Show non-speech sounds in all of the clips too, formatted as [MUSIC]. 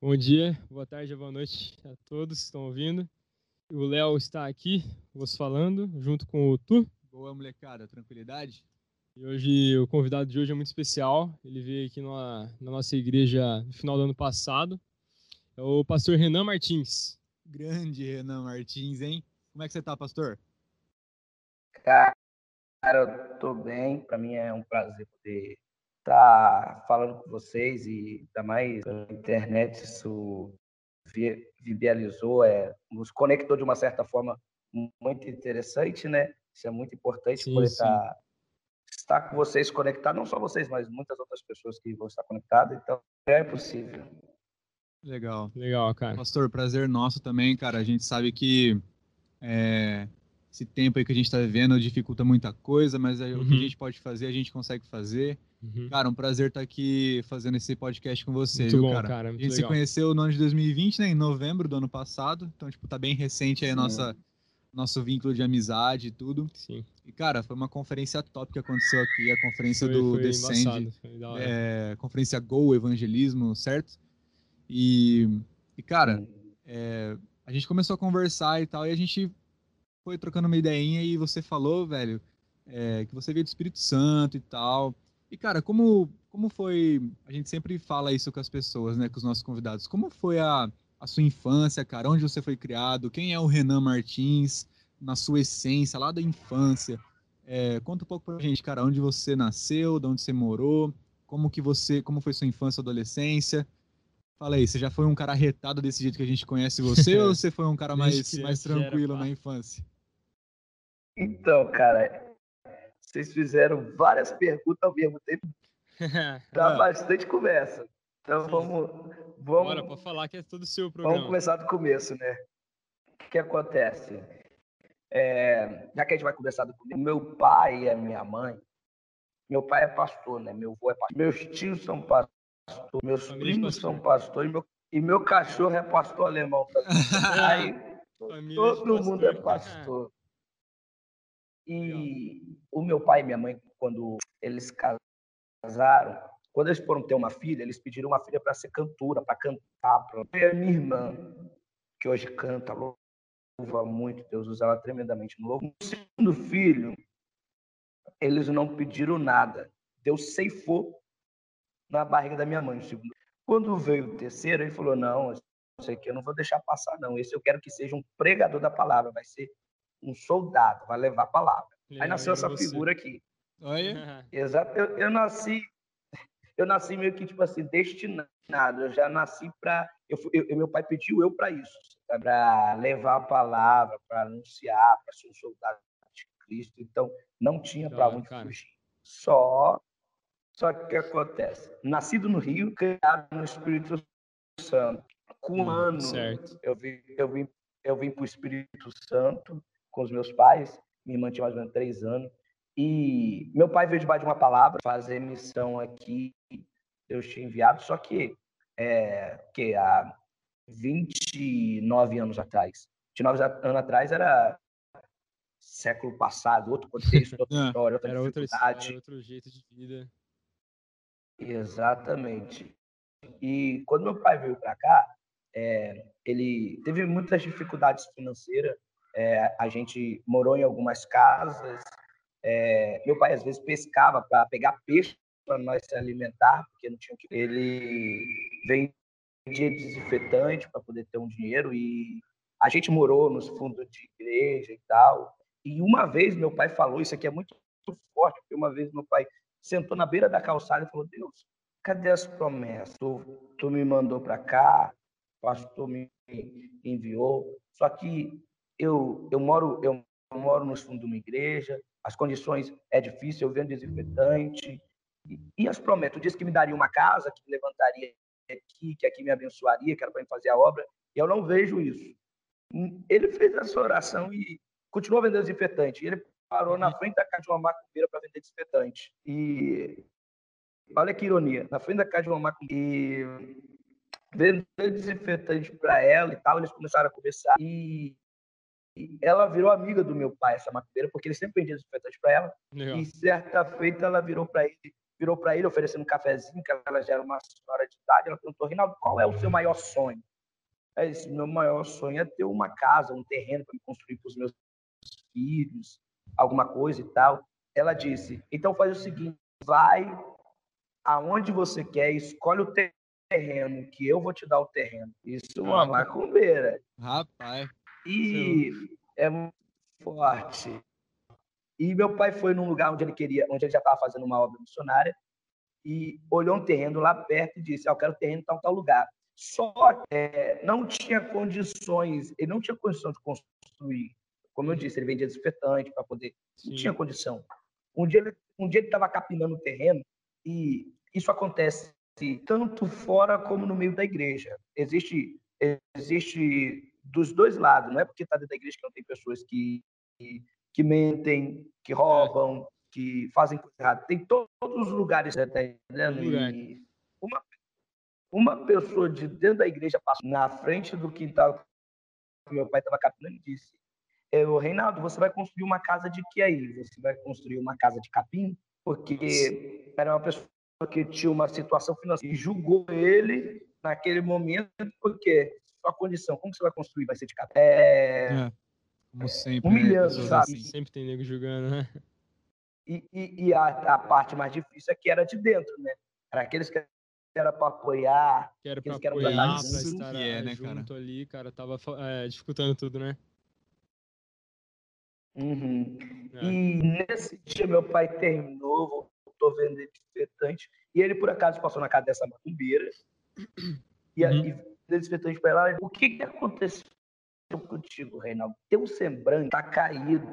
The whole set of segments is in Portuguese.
Bom dia, boa tarde, boa noite a todos que estão ouvindo. O Léo está aqui, vos falando, junto com o Tu. Boa, molecada, tranquilidade? E hoje, o convidado de hoje é muito especial. Ele veio aqui numa, na nossa igreja no final do ano passado. É o pastor Renan Martins. Grande Renan Martins, hein? Como é que você tá, pastor? Cara, eu tô bem. Para mim é um prazer poder estar tá falando com vocês e ainda mais pela internet isso viabilizou, é, nos conectou de uma certa forma muito interessante, né? Isso é muito importante sim, poder estar, tá, estar com vocês conectado, não só vocês, mas muitas outras pessoas que vão estar conectadas, então é possível. Legal. Legal, cara. Pastor, prazer nosso também, cara. A gente sabe que é, esse tempo aí que a gente está vivendo dificulta muita coisa, mas uhum. o que a uhum. gente pode fazer, a gente consegue fazer. Uhum. Cara, um prazer estar tá aqui fazendo esse podcast com você, muito viu, bom, cara? cara a gente legal. se conheceu no ano de 2020, né, em novembro do ano passado, então, tipo, tá bem recente aí a nossa nosso vínculo de amizade e tudo. Sim. E, cara, foi uma conferência top que aconteceu aqui, a conferência foi, do foi Descend, é, conferência Go Evangelismo, certo? E, e cara, é, a gente começou a conversar e tal, e a gente foi trocando uma ideinha e você falou, velho, é, que você veio do Espírito Santo e tal. E, cara, como, como foi. A gente sempre fala isso com as pessoas, né, com os nossos convidados. Como foi a, a sua infância, cara? Onde você foi criado? Quem é o Renan Martins, na sua essência, lá da infância? É, conta um pouco pra gente, cara, onde você nasceu, de onde você morou, como que você, como foi sua infância, adolescência? Fala aí, você já foi um cara arretado desse jeito que a gente conhece você [LAUGHS] ou você foi um cara mais, mais tranquilo na infância? Então, cara, vocês fizeram várias perguntas ao mesmo tempo. [LAUGHS] Dá bastante conversa. Então Sim. vamos. vamos Bora, pode falar que é todo o seu programa. Vamos começar do começo, né? O que acontece? É, já que a gente vai conversar do começo, meu pai e a minha mãe, meu pai é pastor, né? Meu avô é pastor. Meus tios são pastores pastor, meus Família primos pastor. são pastores e meu, e meu cachorro é pastor alemão também. [LAUGHS] Aí todo mundo é pastor. E o meu pai e minha mãe, quando eles casaram, quando eles foram ter uma filha, eles pediram uma filha para ser cantora, para cantar. Pra... E a minha irmã, que hoje canta, louva muito, Deus usa ela tremendamente no louvo. O segundo filho, eles não pediram nada. Deus ceifou na barriga da minha mãe. Quando veio o terceiro, ele falou: Não, isso aqui eu não vou deixar passar, não. Esse eu quero que seja um pregador da palavra, vai ser um soldado, vai levar a palavra. E Aí nasceu essa você. figura aqui. Olha. [LAUGHS] Exato. Eu, eu, nasci, eu nasci meio que tipo assim destinado. Eu já nasci para, eu, eu, meu pai pediu eu para isso, para levar a palavra, para anunciar, para ser um soldado de Cristo. Então não tinha para onde cara. fugir. Só só que o que acontece? Nascido no Rio, criado no Espírito Santo. Com um hum, ano, certo. eu vim, eu vim, eu vim para o Espírito Santo com os meus pais. Minha irmã tinha mais ou menos três anos. E meu pai veio debaixo de uma palavra, fazer missão aqui, Deus tinha enviado, só que, é, que há 29 anos atrás. 29 anos atrás era século passado, outro contexto, [LAUGHS] outra história, outra era dificuldade. Outra, era outro jeito de vida. Exatamente. E quando meu pai veio para cá, é, ele teve muitas dificuldades financeiras. É, a gente morou em algumas casas. É, meu pai às vezes pescava para pegar peixe para nós se alimentar, porque não tinha que. Ele vendia desinfetante para poder ter um dinheiro e a gente morou nos fundos de igreja e tal. E uma vez meu pai falou, isso aqui é muito forte, porque uma vez meu pai sentou na beira da calçada e falou: Deus, cadê as promessas? Tu, tu me mandou para cá, o pastor me enviou. Só que eu, eu, moro, eu moro nos fundos de uma igreja, as condições é difícil, eu vendo desinfetante. E, e as promessas? Tu disse que me daria uma casa, que me levantaria aqui, que aqui me abençoaria, que era para me fazer a obra, e eu não vejo isso. Ele fez essa oração e continuou vendendo desinfetante. Ele parou na frente da casa de uma macumbeira para vender desinfetante. E olha que ironia, na frente da casa de uma macumbeira e vendeu desinfetante para ela e tal, eles começaram a conversar e ela virou amiga do meu pai, essa macumbeira, porque ele sempre vendia desinfetante para ela. Legal. E certa feita ela virou para ele virou para ele oferecendo um cafezinho, que ela já era uma senhora de idade. Ela perguntou: Rinaldo, qual é o seu maior sonho? Aí disse: meu maior sonho é ter uma casa, um terreno para construir para os meus filhos, alguma coisa e tal. Ela disse: então faz o seguinte, vai aonde você quer, escolhe o terreno, que eu vou te dar o terreno. Isso é uma macumbeira. Rapaz. E é muito forte. E meu pai foi num lugar onde ele queria, onde ele já estava fazendo uma obra missionária, e olhou um terreno lá perto e disse: ah, Eu quero terreno em tal, tal lugar. Só que é, não tinha condições, ele não tinha condição de construir. Como eu disse, ele vendia desinfetante para poder. Sim. Não tinha condição. Um dia ele um estava capinando o terreno e isso acontece tanto fora como no meio da igreja. Existe existe dos dois lados, não é porque está dentro da igreja que não tem pessoas que que mentem, que roubam, que fazem coisa errada. Tem todos os lugares, tá entendendo? E uma, uma pessoa de dentro da igreja passou na frente do quintal que meu pai estava capinando e disse: eu, Reinaldo, você vai construir uma casa de que aí? Você vai construir uma casa de capim? Porque era uma pessoa que tinha uma situação financeira e julgou ele naquele momento, porque sua condição, como você vai construir? Vai ser de capim? É... é como sempre. Humilhando, né? sabe? Assim. Sempre tem nego julgando, né? E, e, e a, a, parte mais difícil é que era de dentro, né? Era aqueles que era para apoiar, que era para apoiar, para estar que é, né, junto cara? ali, cara, tava é, dificultando tudo, né? Uhum. É. E nesse dia meu pai terminou, voltou vendendo desinfetante, e ele por acaso passou na casa dessa macumbeira, e, uhum. e desinfetante para o que que aconteceu contigo, Reinaldo. Teu semblante tá caído.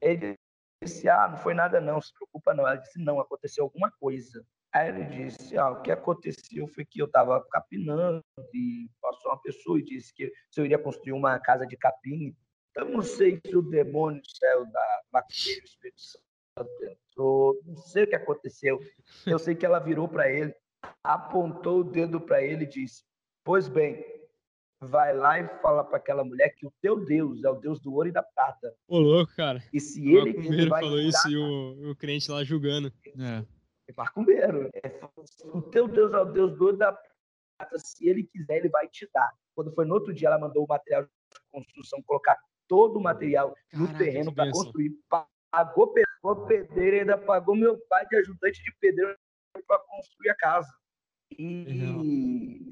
Ele disse, ah, não foi nada não, se preocupa não. Ela disse, não, aconteceu alguma coisa. Aí ele disse, ah, o que aconteceu foi que eu estava capinando e passou uma pessoa e disse que se eu iria construir uma casa de capim. Eu não sei se o demônio saiu da macumbeira, o Espírito Santo entrou, não sei o que aconteceu. Eu sei que ela virou para ele, apontou o dedo para ele e disse, pois bem, vai lá e fala para aquela mulher que o teu Deus é o Deus do ouro e da prata. Ô, louco, cara. E se ele o ele vai falou isso e o, o crente lá julgando. É. É macumbeiro. É, o teu Deus é o Deus do ouro e da prata. Se ele quiser, ele vai te dar. Quando foi no outro dia, ela mandou o material de construção, colocar todo o material Caraca, no terreno para construir. Pagou, pagou pedreiro, ainda pagou meu pai de ajudante de pedreiro para construir a casa. E, é,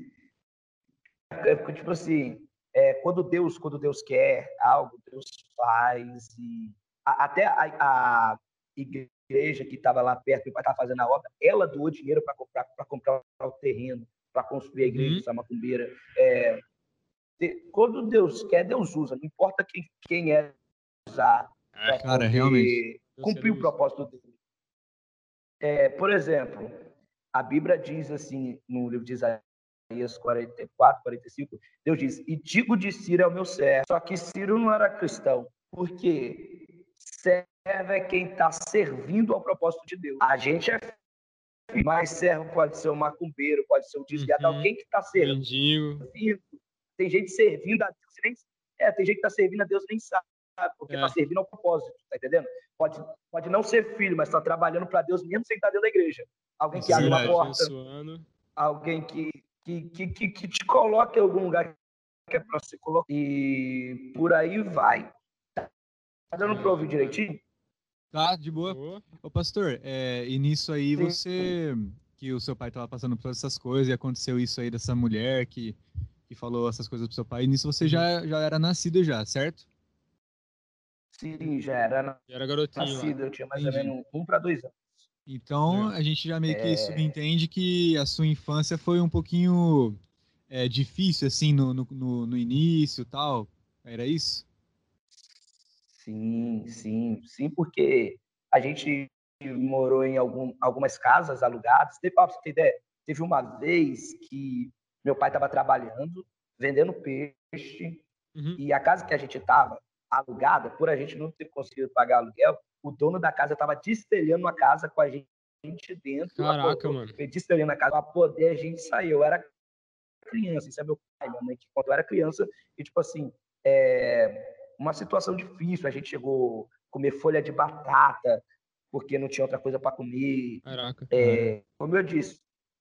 tipo assim, é, quando Deus, quando Deus quer algo, Deus faz e a, até a, a, igreja que estava lá perto, que estava fazendo a obra, ela doou dinheiro para comprar para comprar o terreno, para construir a igreja uhum. de Samacumbeira. É, quando Deus quer, Deus usa, não importa quem, quem é usar. É, cara, realmente. Cumprir o propósito dele. É, por exemplo, a Bíblia diz assim, no livro de Isaías, Isaías 44, 45, Deus diz: E digo de Ciro é o meu servo. Só que Ciro não era cristão, porque servo é quem está servindo ao propósito de Deus. A gente é mas servo pode ser um macumbeiro, pode ser um desviado, uhum. alguém que está servindo. Tem gente servindo a Deus, nem, é, tem gente que está servindo a Deus nem sabe, porque está é. servindo ao propósito, tá entendendo? Pode, pode não ser filho, mas está trabalhando para Deus mesmo sem estar dentro da igreja. Alguém que abre uma porta, alguém que que, que, que, que te coloque em algum lugar que é para você colocar. E por aí vai. Tá dando para ouvir direitinho? Tá, de boa. Ô, pastor, é, e nisso aí Sim. você. Que o seu pai estava passando por essas coisas e aconteceu isso aí dessa mulher que, que falou essas coisas pro seu pai. E nisso você já, já era nascido já, certo? Sim, já era, já era garotinho, nascido. Lá. Eu tinha mais Entendi. ou menos um para dois anos. Então, a gente já meio que é... subentende que a sua infância foi um pouquinho é, difícil, assim, no, no, no início tal. Era isso? Sim, sim, sim, porque a gente morou em algum, algumas casas alugadas. Teve, pra você ideia, teve uma vez que meu pai estava trabalhando, vendendo peixe, uhum. e a casa que a gente estava alugada, por a gente não ter conseguido pagar aluguel, o dono da casa estava destelhando a casa com a gente dentro. Caraca, mano. Destelhando a casa para poder a gente sair. Eu era criança, isso é meu pai, minha mãe, que quando eu era criança, e tipo assim, é uma situação difícil. A gente chegou a comer folha de batata, porque não tinha outra coisa para comer. Caraca. É, como eu disse,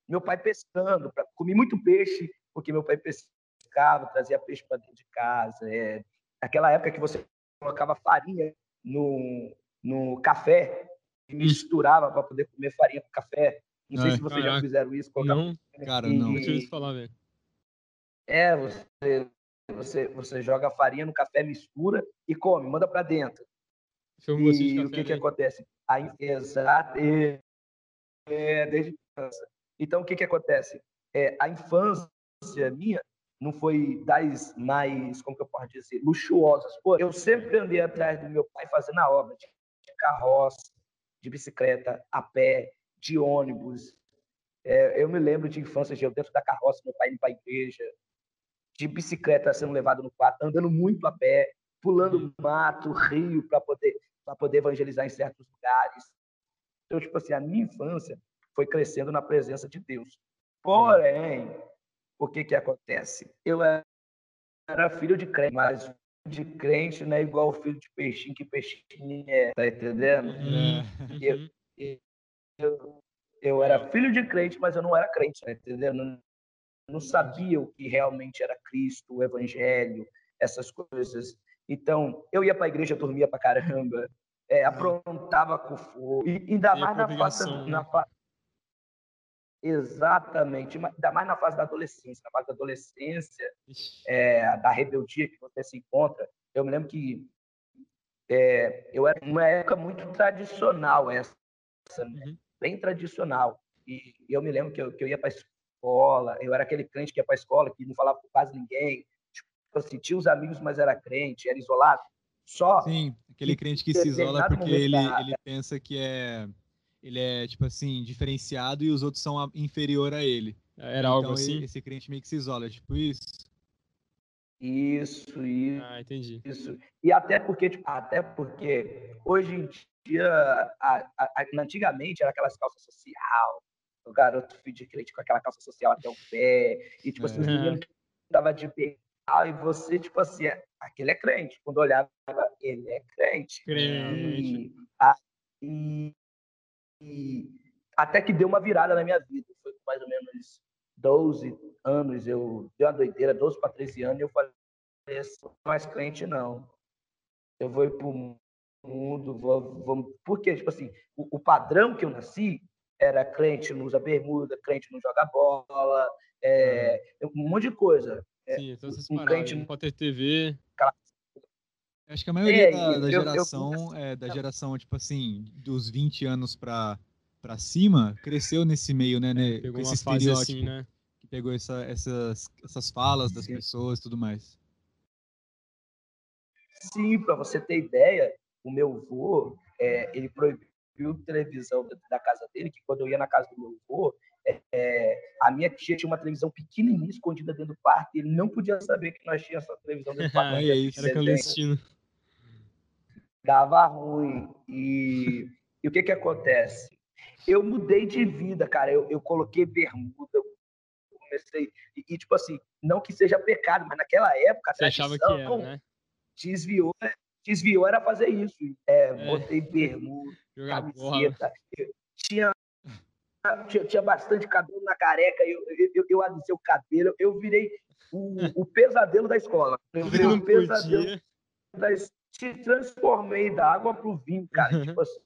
meu pai pescando, pra, comi muito peixe, porque meu pai pescava, trazia peixe para dentro de casa. É, aquela época que você colocava farinha no, no café e misturava para poder comer farinha com café. Não sei se vocês caraca. já fizeram isso. Não, cara, não. Não tinha falar, velho. É, você, você, você joga farinha no café, mistura e come, manda para dentro. E o que, que acontece? A, exato, é, é, desde criança. Então, o que, que acontece? É, a infância minha não foi das mais, como que eu posso dizer, luxuosas. Pô, eu sempre andei atrás do meu pai fazendo a obra de, de carroça, de bicicleta, a pé, de ônibus. É, eu me lembro de infância, eu dentro da carroça, meu pai indo para a igreja, de bicicleta sendo levado no quarto, andando muito a pé, pulando uhum. mato, rio, para poder, poder evangelizar em certos lugares. Então, tipo assim, a minha infância foi crescendo na presença de Deus. Porém, o que que acontece? Eu era filho de crente, mas de crente não é igual o filho de peixinho que peixinho é, tá entendendo? Uhum. Eu, eu, eu, era filho de crente, mas eu não era crente, tá entendendo? Não, não sabia o que realmente era Cristo, o Evangelho, essas coisas. Então, eu ia para a igreja, dormia para caramba, é, aprontava com fogo, e ainda mais na né? na, Exatamente, ainda mais na fase da adolescência. Na fase da adolescência, é, da rebeldia que você se encontra. Eu me lembro que é, eu era uma época muito tradicional, essa, né? uhum. bem tradicional. E eu me lembro que eu, que eu ia para a escola, eu era aquele crente que ia para a escola, que não falava com quase ninguém. Tipo assim, tinha os amigos, mas era crente, era isolado. Só. Sim, aquele crente que se isola porque ele, ele pensa que é ele é, tipo assim, diferenciado e os outros são inferior a ele. Era então, algo assim? Esse crente meio que se isola, tipo isso. Isso, isso. Ah, entendi. Isso. E até porque, tipo, até porque hoje em dia, a, a, antigamente era aquelas calças social, o garoto de crente com aquela calça social até o pé, e tipo assim, é. os meninos tava de pé e você, tipo assim, aquele é crente. Quando olhava, ele é crente. Crente. E, a, e, e até que deu uma virada na minha vida. Foi mais ou menos 12 anos, eu dei uma doideira, 12 para 13 anos, e eu falei, sou mais crente não. Eu vou ir pro mundo, vou, vou... porque tipo assim, o, o, padrão que eu nasci era crente não usa bermuda, crente não joga bola, é, um monte de coisa. É, Sim, então vocês um crente não pode ter TV. Acho que a maioria é, da, da, geração, eu, eu... É, da geração, tipo assim, dos 20 anos pra, pra cima, cresceu nesse meio, né? né pegou com esse assim, estereótipo. Assim, né? Que pegou essa, essas, essas falas das Sim. pessoas e tudo mais. Sim, para você ter ideia, o meu avô, é, ele proibiu televisão da casa dele, que quando eu ia na casa do meu avô, é, a minha tia tinha uma televisão pequenininha escondida dentro do quarto e ele não podia saber que nós tínhamos essa televisão dentro do quarto. é isso, era clandestino dava ruim. E, e o que que acontece? Eu mudei de vida, cara. Eu, eu coloquei bermuda, eu comecei. E, e, tipo assim, não que seja pecado, mas naquela época a Você achava que era, né? desviou, desviou era fazer isso. É, é. Botei bermuda, [LAUGHS] camiseta. Tinha, tinha, tinha bastante cabelo na careca, eu, eu, eu, eu alisei o cabelo, eu virei o, o pesadelo da escola. Eu virei o pesadelo da escola te transformei da água para o vinho, cara. Uhum. Tipo assim,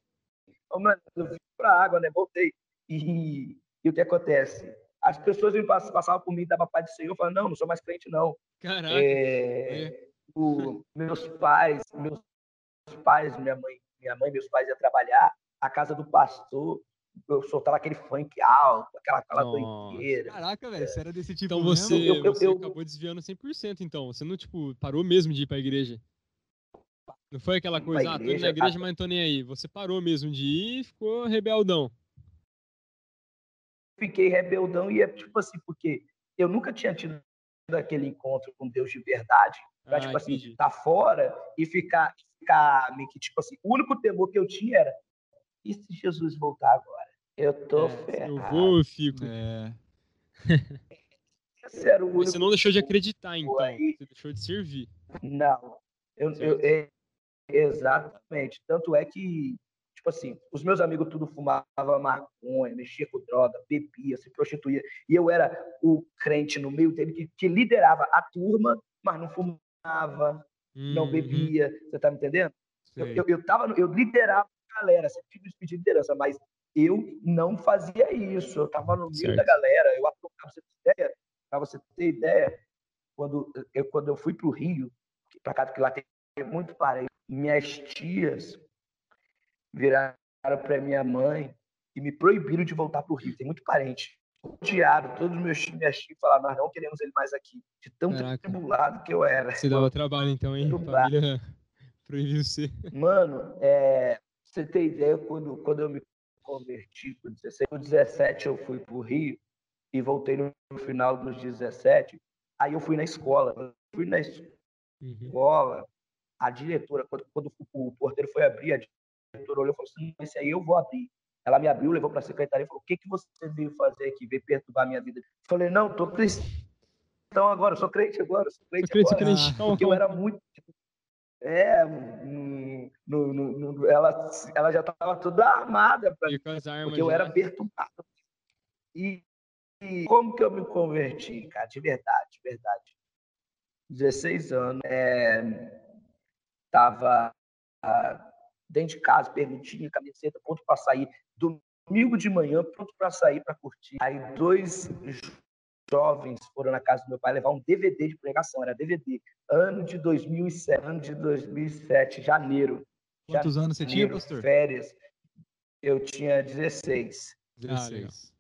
oh, mano, do vinho para água, né? Voltei. E, e, o que acontece? As pessoas me passavam por mim, dava paz do Senhor, eu falava, não, não sou mais crente, não. Caraca. É, é. O, meus pais, meus pais, minha mãe, minha mãe, meus pais iam trabalhar, a casa do pastor, eu soltava aquele funk alto, aquela aquela doideira. Caraca, velho, você era desse tipo Então você, eu, eu, você eu, acabou desviando 100%, então. Você não, tipo, parou mesmo de ir pra igreja? Não foi aquela coisa, ah, tô indo na igreja, mas não tô nem aí. Você parou mesmo de ir e ficou rebeldão. Fiquei rebeldão e é tipo assim, porque eu nunca tinha tido aquele encontro com Deus de verdade. Pra, ah, tipo assim, entendi. tá fora e ficar, ficar meio que, tipo assim, o único temor que eu tinha era, e se Jesus voltar agora? Eu tô é, ferrado. Eu vou, eu fico. É. [LAUGHS] Esse era o único Você não deixou de acreditar, então. Aí. Você deixou de servir. Não. Eu, eu, Exatamente. Tanto é que, tipo assim, os meus amigos tudo fumava maconha, mexia com droga, bebia, se prostituía. E eu era o crente no meio dele que, que liderava a turma, mas não fumava, uhum. não bebia. Você tá me entendendo? Eu, eu, eu, tava, eu liderava a galera, sempre tive esse de liderança, mas eu não fazia isso. Eu tava no meio certo. da galera, eu pra você ter ideia, para você ter ideia, quando eu, quando eu fui para o Rio, para cá, porque lá tem muito parente, minhas tias viraram para minha mãe e me proibiram de voltar para o Rio. Tem muito parente. Odiaram, todos os meus tios, minhas tias falaram, nós não queremos ele mais aqui. De tão Caraca. tribulado que eu era. Você dava trabalho então, hein? Família [LAUGHS] proibiu você. Mano, é, você ter ideia, quando, quando eu me converti com 16, com 17 eu fui para o Rio e voltei no final dos 17. Aí eu fui na escola. Eu fui na uhum. escola, uhum. a diretora, quando, quando, o porteiro foi abrir, a diretora olhou e falou assim: esse aí eu vou abrir. Ela me abriu, levou para a secretaria e falou: o que, que você veio fazer aqui? Veio perturbar a minha vida? Eu falei: não, tô cristão agora, sou crente agora, sou crente agora. Crente, crente. Porque eu era muito. É, no, no, no, ela, ela já estava toda armada, pra, porque eu era perturbado. E e como que eu me converti, cara? De verdade, de verdade. 16 anos, é, tava ah, dentro de casa, perguntinha, camiseta, pronto para sair. Domingo de manhã, pronto para sair para curtir. Aí dois jovens foram na casa do meu pai levar um DVD de pregação, era DVD. Ano de 2007, ano de 2007, janeiro. Quantos janeiro, anos você tinha, pastor? Férias. Eu tinha 16. 16. Ah,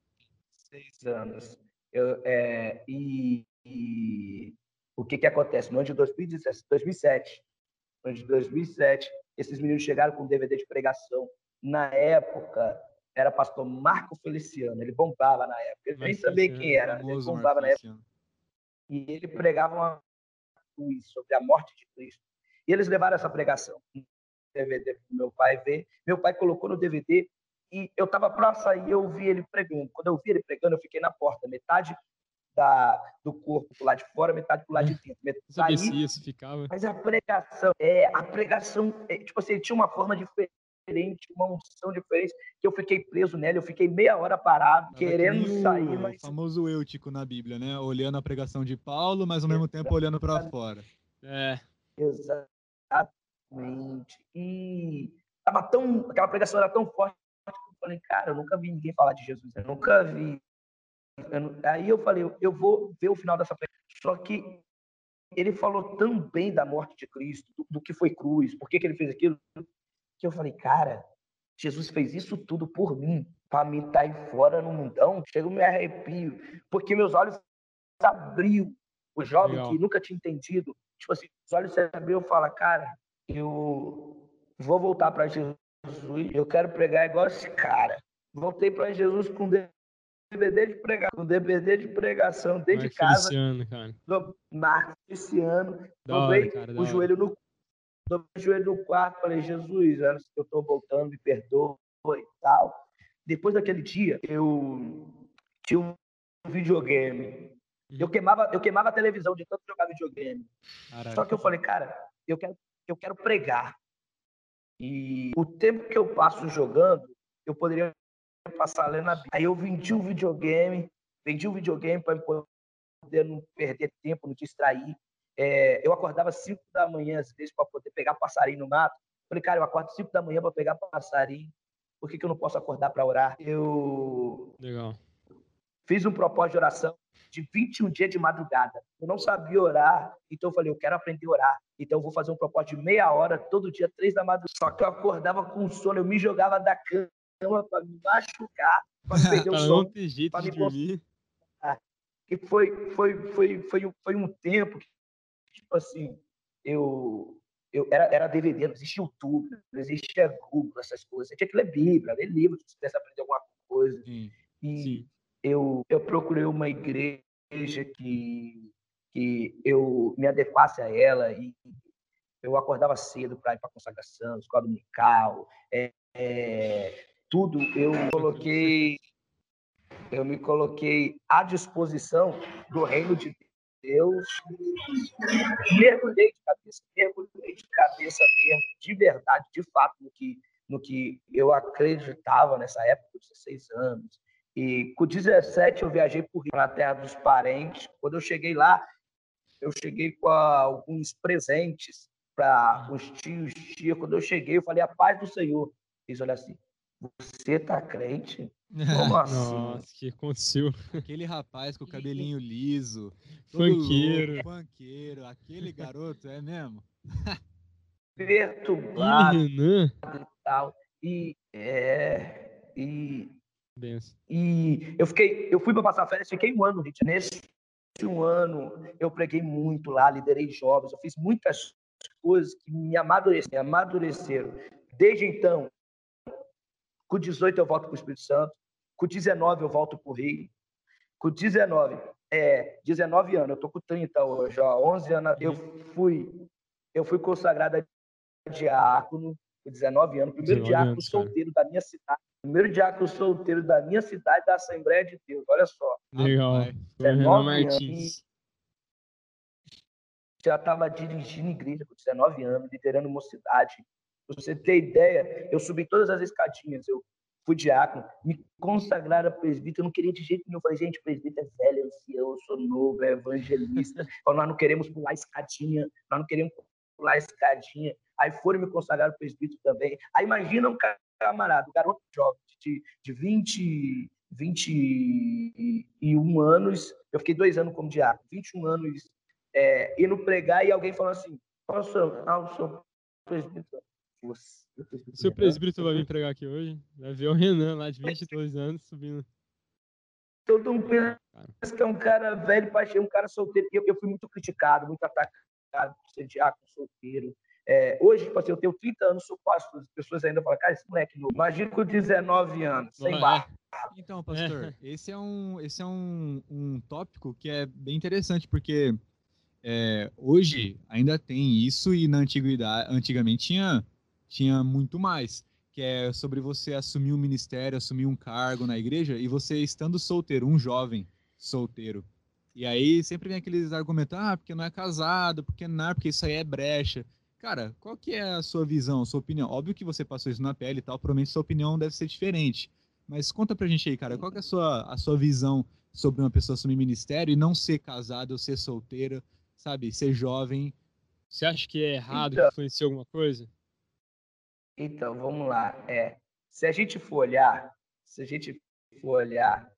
seis anos. Eu, é, e, e, o que, que acontece? No ano de 2017, 2007, no ano de 2007, esses meninos chegaram com um DVD de pregação. Na época, era pastor Marco Feliciano. Ele bombava na época. Ele nem sabia quem era. Ele bombava na época. E ele pregava uma cruz sobre a morte de Cristo. E eles levaram essa pregação. DVD para meu pai ver. Meu pai colocou no DVD e eu estava para sair, eu vi ele pregando. Quando eu vi ele pregando, eu fiquei na porta, metade da, do corpo pro lado de fora, metade pro lado de dentro. [LAUGHS] Metade, se ficava. Mas a pregação, é, a pregação, é, tipo assim, tinha uma forma diferente, uma unção diferente, que eu fiquei preso nela, eu fiquei meia hora parado, querendo sair, mas... O famoso eutico na Bíblia, né? Olhando a pregação de Paulo, mas ao mesmo tempo olhando para fora. É. Exatamente. E tava tão, aquela pregação era tão forte falei, cara, eu nunca vi ninguém falar de Jesus, eu nunca vi. Eu não... Aí eu falei, eu vou ver o final dessa pregação. Só que ele falou tão bem da morte de Cristo, do, do que foi cruz, por que, que ele fez aquilo, que eu falei, cara, Jesus fez isso tudo por mim, para mim estar aí fora no mundão, chega me arrepio, porque meus olhos abriu. O jovem Legal. que nunca tinha entendido, tipo assim, os olhos se abriu fala, cara, eu vou voltar para Jesus eu quero pregar igual esse cara. Voltei para Jesus com DVD de pregação, com DVD de pregação dentro Marcos casa. Cara. Do Marcos Feliciano. Dobrei o joelho no dobrei o joelho no quarto, falei, Jesus, eu estou voltando, me perdoa e tal. Depois daquele dia, eu tinha um videogame. Eu queimava, eu queimava a televisão de tanto jogar videogame. Caraca. Só que eu falei, cara, eu quero, eu quero pregar. E o tempo que eu passo jogando, eu poderia passar lendo a Bíblia. Aí eu vendi o videogame, vendi o videogame para poder não perder tempo, não distrair. É, eu acordava 5 da manhã, às vezes, para poder pegar passarinho no mato. Falei, cara, eu acordo 5 da manhã para pegar passarinho. Por que, que eu não posso acordar para orar? Eu. Legal. Fiz um propósito de oração de 21 dias de madrugada. Eu não sabia orar, então eu falei, eu quero aprender a orar. Então eu vou fazer um propósito de meia hora, todo dia, três da madrugada. Só que eu acordava com sono, eu me jogava da cama para me machucar, para [LAUGHS] perder o sono. Para me dormir. Ah, e foi, foi, foi, foi, foi um tempo que, tipo assim, eu, eu era, era DVD, não existia YouTube, não existia Google, essas coisas. Você tinha que ler Bíblia, ler livro, se quisesse aprender alguma coisa. Sim, e sim eu, eu procurei uma igreja que, que eu me adequasse a ela e eu acordava cedo para ir para a consagração, escola dominical, é, é, tudo eu coloquei, eu me coloquei à disposição do reino de Deus, mergulhei de cabeça, mergulhei de cabeça mesmo, de verdade, de fato, no que no que eu acreditava nessa época, com 16 anos. E com 17 eu viajei por Rio, na terra dos parentes. Quando eu cheguei lá, eu cheguei com alguns presentes para os tios, tia. Quando eu cheguei, eu falei, a paz do Senhor. Eles olham assim, você tá crente? Nossa, que aconteceu? Aquele rapaz com o cabelinho liso, funkeiro, funkeiro, aquele garoto, é mesmo? Perturbado e tal. E, é, e, e eu fiquei, eu fui para passar férias, fiquei um ano, gente. Nesse um ano eu preguei muito lá, liderei jovens, eu fiz muitas coisas que me amadureceram, me amadureceram. Desde então, com 18 eu volto para o Espírito Santo. Com 19 eu volto para o Rio. Com 19, é, 19 anos, eu estou com 30 hoje, ó, 11 anos, eu fui, eu fui consagrado a diácono com 19 anos, primeiro diácono anos, solteiro da minha cidade, primeiro diácono solteiro da minha cidade da Assembleia de Deus, olha só. Legal. 19 anos, já estava dirigindo igreja com 19 anos, liderando mocidade, Pra você ter ideia, eu subi todas as escadinhas, eu fui diácono, me consagraram a presbítero, eu não queria de jeito nenhum. Eu falei, gente, presbítero é velho, é ancião, eu sou novo, é evangelista. [LAUGHS] Nós não queremos pular escadinha, nós não queremos pular escadinha. Aí foram me consagrar o presbítero também. Aí imagina um camarada, um garoto jovem, de, de 20, 21 anos, eu fiquei dois anos como diácono, 21 anos é, indo pregar e alguém falando assim, posso, ah, eu sou presbítero. O seu presbítero vai vir pregar aqui hoje. Vai ver o Renan lá de 22 anos subindo. Todo mundo pensa que é um cara velho, paixão, um cara solteiro. Eu, eu fui muito criticado, muito atacado por ser diácono solteiro. É, hoje, tipo assim, eu tenho 30 anos, sou pastor. As pessoas ainda falam, cara, esse moleque novo. Imagina com 19 anos, sem é. barba. Então, pastor, [LAUGHS] é. esse é, um, esse é um, um tópico que é bem interessante, porque é, hoje ainda tem isso e na antiguidade, antigamente tinha tinha muito mais, que é sobre você assumir um ministério, assumir um cargo na igreja e você estando solteiro, um jovem solteiro. E aí sempre vem aqueles argumentos, ah, porque não é casado, porque não, porque isso aí é brecha. Cara, qual que é a sua visão, a sua opinião? Óbvio que você passou isso na pele e tal, provavelmente sua opinião deve ser diferente. Mas conta pra gente aí, cara, qual que é a sua, a sua visão sobre uma pessoa assumir ministério e não ser casada ou ser solteira, sabe, ser jovem? Você acha que é errado, então, que influenciou alguma coisa? Então, vamos lá. É, se a gente for olhar, se a gente for olhar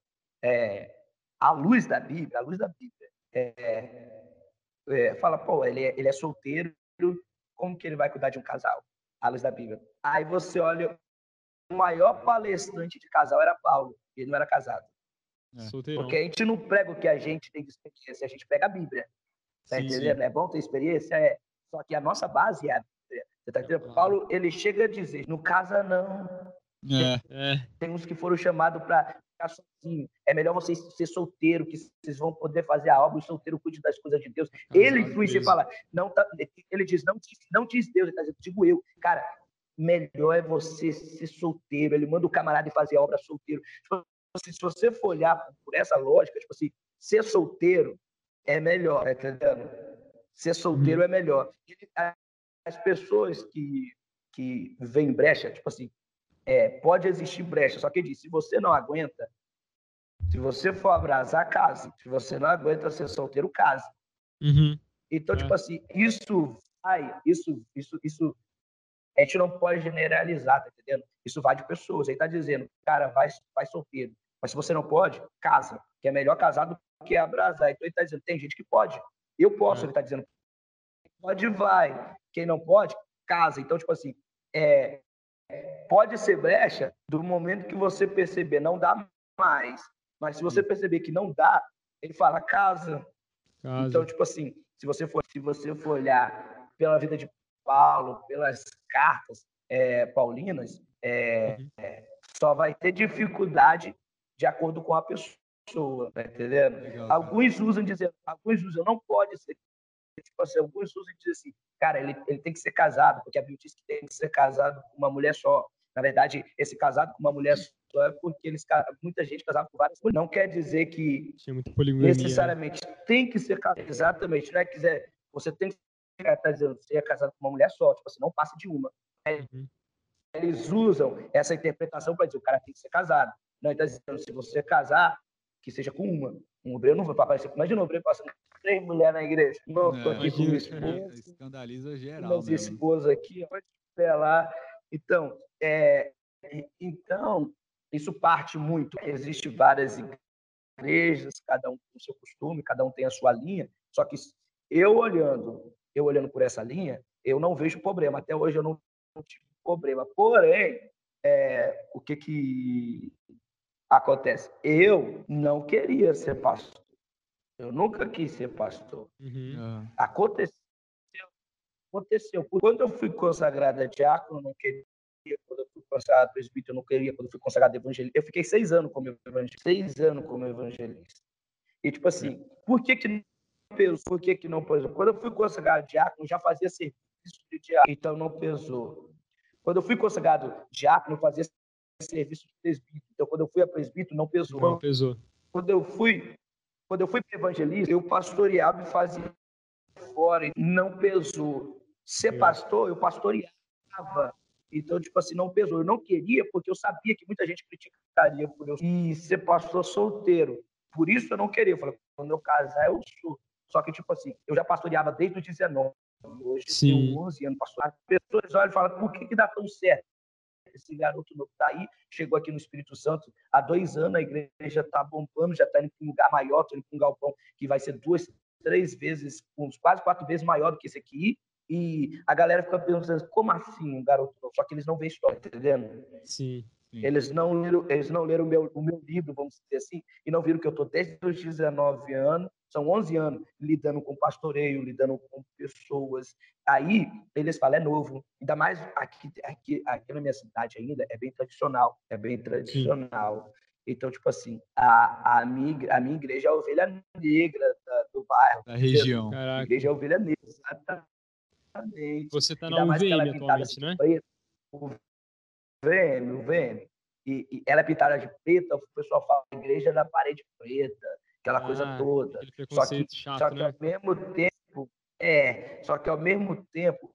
é, a luz da Bíblia, a luz da Bíblia, é, é, fala, pô, ele é, ele é solteiro, como que ele vai cuidar de um casal? A luz da Bíblia. Aí você olha, o maior palestrante de casal era Paulo, ele não era casado. É. Porque a gente não prega o que a gente tem de experiência, a gente pega a Bíblia. Tá sim, entendendo? Sim. É bom ter experiência, é. Só que a nossa base é a tá entendendo? Paulo, ele chega a dizer, no casa não. É, é. Tem uns que foram chamados para ficar sozinho. É melhor vocês ser solteiro, que vocês vão poder fazer a obra, o solteiro cuide das coisas de Deus. Ah, ele influencia e fala, não tá, ele diz, não, não diz Deus, ele tá dizendo, digo eu. Cara, melhor é você ser solteiro. Ele manda o camarada fazer a obra solteiro. Tipo assim, se você for olhar por essa lógica, tipo assim, ser solteiro é melhor, tá entendendo? Ser solteiro uhum. é melhor as pessoas que, que veem brecha, tipo assim, é, pode existir brecha, só que diz, se você não aguenta, se você for abrasar, case. Se você não aguenta ser solteiro, case. Uhum. Então, tipo é. tipo assim, isso vai, isso, isso, isso, a gente não pode generalizar, tá entendendo? Isso vai de pessoas. Aí tá dizendo, cara, vai, vai solteiro. Mas se você não pode, casa. Que é melhor casar do que abrasar. Então ele tá dizendo, tem gente que pode. Eu posso, é. ele tá dizendo, pode, vai. Quem não pode, casa. Então, tipo assim, é, pode ser brecha do momento que você perceber, não dá mais. Mas se você perceber que não dá, ele fala casa. casa. Então, tipo assim, se você for, se você for olhar pela vida de Paulo, pelas cartas é, paulinas, é, uhum. é, só vai ter dificuldade de acordo com a pessoa, tá entendendo? Legal, alguns usam dizer, alguns usam não pode ser tipo assim, alguns usam e dizem assim, cara, ele, ele tem que ser casado, porque a Bíblia diz que tem que ser casado com uma mulher só. Na verdade, esse casado com uma mulher só é porque eles muita gente casava com várias mulheres. Não quer dizer que necessariamente tem que ser casado. Exatamente, não é quiser, você tem que tá dizendo, você é casado com uma mulher só, tipo assim, não passa de uma. Uhum. eles usam essa interpretação para dizer o cara tem que ser casado. Não, então, se você casar, que seja com uma. Um obreiro não vai aparecer. Imagina um obreiro passando três mulheres na igreja. Não, é, aqui com esposa. Escandaliza geral. Minhas esposas aqui, pode lá. Então, é, então, isso parte muito. Existem várias igrejas, cada um com o seu costume, cada um tem a sua linha. Só que eu olhando, eu olhando por essa linha, eu não vejo problema. Até hoje eu não, não tive problema. Porém, é, o que que acontece? Eu não queria ser pastor. Eu nunca quis ser pastor. Uhum. Ah. Aconteceu. Aconteceu. Quando eu fui consagrado a diácono, eu não queria. Quando eu fui consagrado presbítero, eu não queria. Quando eu fui consagrado evangelista, eu fiquei seis anos como evangelista. Seis anos como evangelista. E, tipo assim, por que que não pesou? Por que que não pesou? Quando eu fui consagrado diácono, já fazia serviço de diácono, então não pesou. Quando eu fui consagrado diácono, eu fazia serviço de presbítero. Então, quando eu fui a presbítero, não pesou. Não pesou. Quando eu fui, quando eu fui para evangelista, eu pastoreava e fazia fora, não pesou. Ser pastor, eu pastoreava. Então, tipo assim, não pesou. Eu não queria, porque eu sabia que muita gente criticaria por eu e ser pastor solteiro. Por isso eu não queria. Eu falei, quando eu casar, eu sou. Só que, tipo assim, eu já pastoreava desde os 19. Hoje Sim. tenho 11 anos pastor. As pessoas olham e falam, por que, que dá tão certo? Esse garoto novo está aí, chegou aqui no Espírito Santo há dois anos, a igreja está bombando, já está indo para um lugar maior, está indo para um galpão que vai ser duas, três vezes, uns quase quatro vezes maior do que esse aqui. E a galera fica pensando, como assim um garoto novo? Só que eles não veem história, tá entendendo? Sim. Sim. Eles não leram, eles não leram o meu, o meu livro, vamos dizer assim, e não viram que eu estou desde os 19 anos, são 11 anos, lidando com pastoreio, lidando com pessoas. Aí eles falam, é novo. Ainda mais aqui, aqui, aqui na minha cidade ainda, é bem tradicional, é bem tradicional. Sim. Então, tipo assim, a, a, minha, a minha igreja é a ovelha negra da, do bairro. Da região. A igreja é a ovelha negra, exatamente. Você está na UVM atualmente, né? Preto, VM, o VM. E, e, ela é pintada de preta, o pessoal fala igreja da parede preta, aquela ah, coisa toda. Só que, chato, só que né? ao mesmo tempo, é, só que ao mesmo tempo,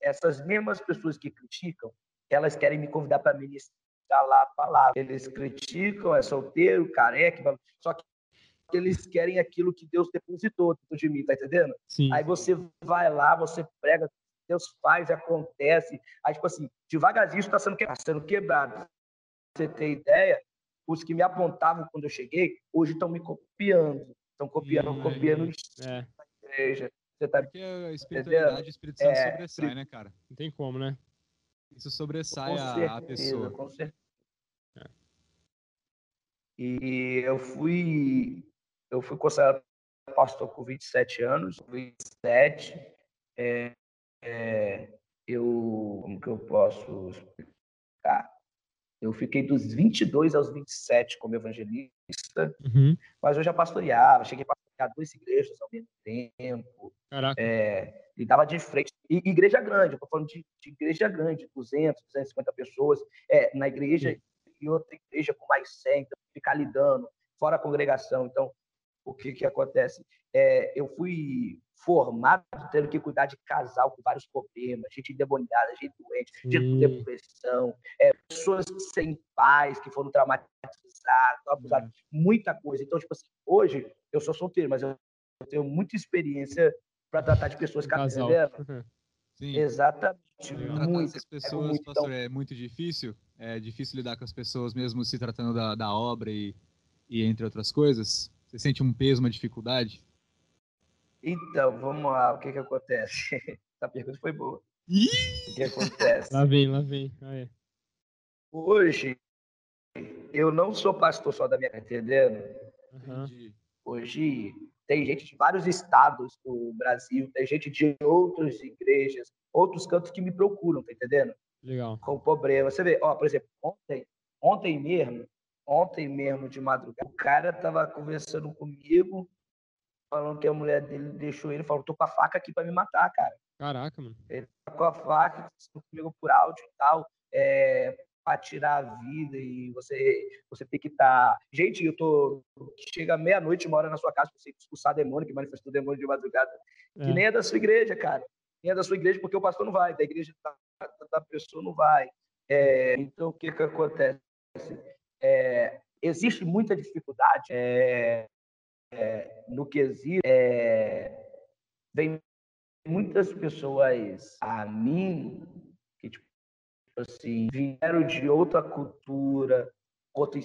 essas mesmas pessoas que criticam, elas querem me convidar para ministrar lá a palavra. Eles criticam, é solteiro, careca, só que eles querem aquilo que Deus depositou dentro de mim, tá entendendo? Sim. Aí você vai lá, você prega Deus faz, acontece. Aí, tipo assim, devagarzinho está sendo, quebrado, sendo quebrado. você ter ideia, os que me apontavam quando eu cheguei, hoje estão me copiando. Estão copiando, hum, copiando é. da igreja. Você tá Porque a espiritualidade, o Espírito Santo é, sobressai, né, cara? Não tem como, né? Isso sobressai certeza, a, pessoa. Com certeza. É. E eu fui, eu fui considerado pastor com 27 anos, 27. É, é, eu, como que eu posso explicar? Eu fiquei dos 22 aos 27 como evangelista, uhum. mas eu já pastoreava, cheguei a pastorear duas igrejas ao mesmo tempo. Caraca. É, lidava de frente. E igreja grande, eu tô falando de, de, igreja grande, 200, 250 pessoas é, na igreja uhum. e outra igreja com mais 100, então ficar lidando, fora a congregação. Então, o que que acontece? É, eu fui formado tendo que cuidar de casal com vários problemas, gente endemoniada, gente doente, gente com depressão, é, pessoas sem pais que foram traumatizadas, abusadas, muita coisa. Então, tipo assim, hoje eu sou solteiro, mas eu tenho muita experiência para tratar de pessoas casal. Uhum. Sim. Exatamente. Muitas pessoas, é muito, pastor, então... é muito difícil. É difícil lidar com as pessoas, mesmo se tratando da, da obra e, e entre outras coisas. Você sente um peso, uma dificuldade? Então, vamos lá, o que que acontece? [LAUGHS] Essa pergunta foi boa. Ih! O que acontece? Lá vem, lá vem. É. Hoje, eu não sou pastor só da minha tá entendendo? Uhum. Hoje, tem gente de vários estados do Brasil, tem gente de outras igrejas, outros cantos que me procuram, tá entendendo? Legal. Com problema. Você vê, ó, por exemplo, ontem, ontem mesmo, ontem mesmo de madrugada, o cara tava conversando comigo, falando que a mulher dele deixou ele, falou, tô com a faca aqui para me matar, cara. Caraca, mano. Ele tá com a faca, comigo por áudio e tal, é, para tirar a vida e você você tem que estar. Tá... Gente, eu tô. Chega meia-noite, uma hora na sua casa pra você expulsar demônio, que manifestou demônio de madrugada. É. Que nem é da sua igreja, cara. Nem é da sua igreja, porque o pastor não vai, da igreja da, da pessoa não vai. É, então, o que, que acontece? É, existe muita dificuldade é, é no quesito. É, vem muitas pessoas a mim que, tipo assim, vieram de outra cultura, outro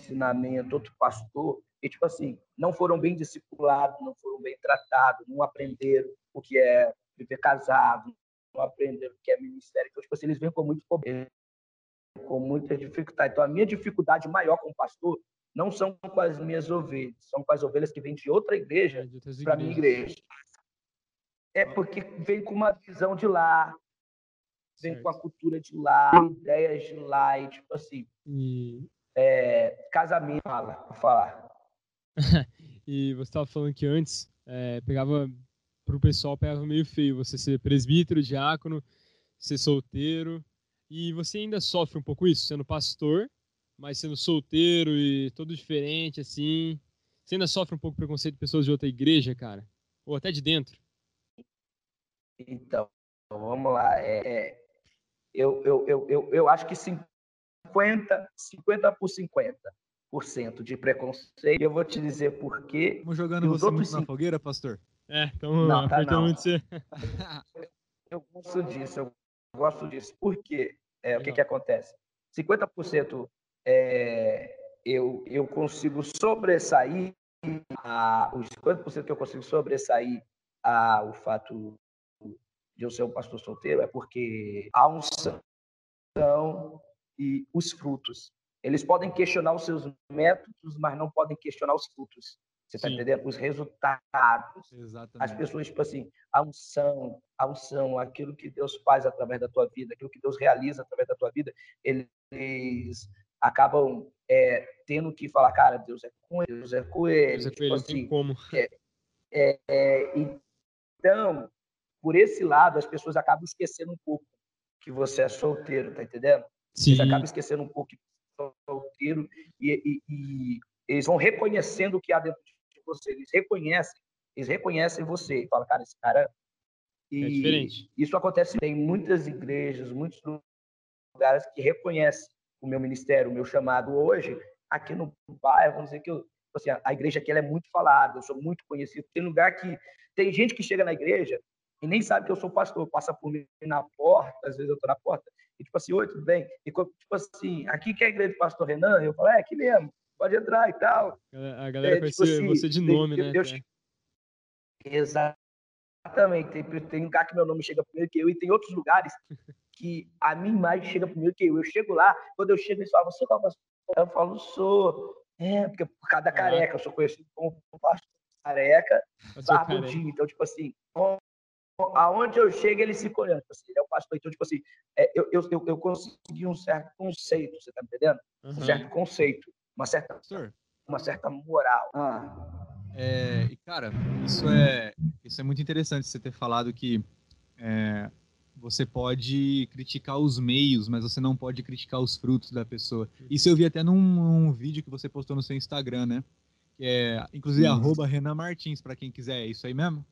ensinamento, outro pastor, e, tipo assim, não foram bem discipulados, não foram bem tratados, não aprenderam o que é viver casado, não aprenderam o que é ministério. Então, tipo assim, eles vêm com muito problema, com muita dificuldade. Então, a minha dificuldade maior como pastor não são com as minhas ovelhas, são com as ovelhas que vêm de outra igreja é, para minha igreja. É porque vem com uma visão de lá, vem certo. com a cultura de lá, ideias de lá, e tipo assim, e... É, casamento, fala, falar. [LAUGHS] e você estava falando que antes é, pegava para o pessoal pegava meio feio você ser presbítero, diácono, ser solteiro. E você ainda sofre um pouco isso, sendo pastor, mas sendo solteiro e todo diferente, assim. Você ainda sofre um pouco preconceito de pessoas de outra igreja, cara? Ou até de dentro? Então, vamos lá. É, é eu, eu, eu, eu, eu acho que 50, 50 por 50 de preconceito. Eu vou te dizer por quê. Estamos jogando você muito na fogueira, pastor? É, então não, tá, não. muito você. [LAUGHS] eu gosto disso, eu gosto disso. Por quê? É, o que, que acontece? 50% é, eu, eu consigo sobressair, a, os 50% que eu consigo sobressair a, o fato de eu ser um pastor solteiro é porque a unção e os frutos. Eles podem questionar os seus métodos, mas não podem questionar os frutos. Você está entendendo? Os resultados. Exatamente. As pessoas, tipo assim, a unção, a unção, aquilo que Deus faz através da tua vida, aquilo que Deus realiza através da tua vida, eles acabam é, tendo que falar, cara, Deus é com ele, Deus é com ele. Deus é com tipo ele, assim, tem como. É, é, é, então, por esse lado, as pessoas acabam esquecendo um pouco que você é solteiro, tá entendendo? Sim. Você acaba esquecendo um pouco que você é solteiro e, e, e eles vão reconhecendo o que há dentro de você, eles reconhecem, eles reconhecem você e falam, cara, esse cara. E é diferente. Isso acontece em muitas igrejas, muitos lugares que reconhecem o meu ministério, o meu chamado hoje, aqui no bairro, vamos dizer que eu, tipo assim, a igreja aqui é muito falada, eu sou muito conhecido. Tem lugar que tem gente que chega na igreja e nem sabe que eu sou pastor, passa por mim na porta, às vezes eu estou na porta, e tipo assim, oi, tudo bem? E tipo assim, aqui que é a igreja do pastor Renan? Eu falo, é, aqui mesmo pode entrar e tal. A galera é, conhece tipo assim, você de nome, né? Eu, exatamente. Tem, tem um lugar que meu nome chega primeiro que eu, e tem outros lugares que a minha imagem chega primeiro que eu. Eu chego lá, quando eu chego, eles falam, você tá Eu falo, sou. É, porque por causa da careca, eu sou conhecido como pastor careca, barbudinho. Então, tipo assim, aonde eu chego, ele se olhando. Tipo assim, ele é o pastor. Então, tipo assim, é, eu, eu, eu consegui um certo conceito, você tá entendendo? Uhum. Um certo conceito uma certa, uma certa moral. Ah. É, e cara, isso é, isso é muito interessante você ter falado que é, você pode criticar os meios, mas você não pode criticar os frutos da pessoa. Isso eu vi até num, num vídeo que você postou no seu Instagram, né? Que é, inclusive, isso. arroba Renan Martins, para quem quiser. É isso aí mesmo?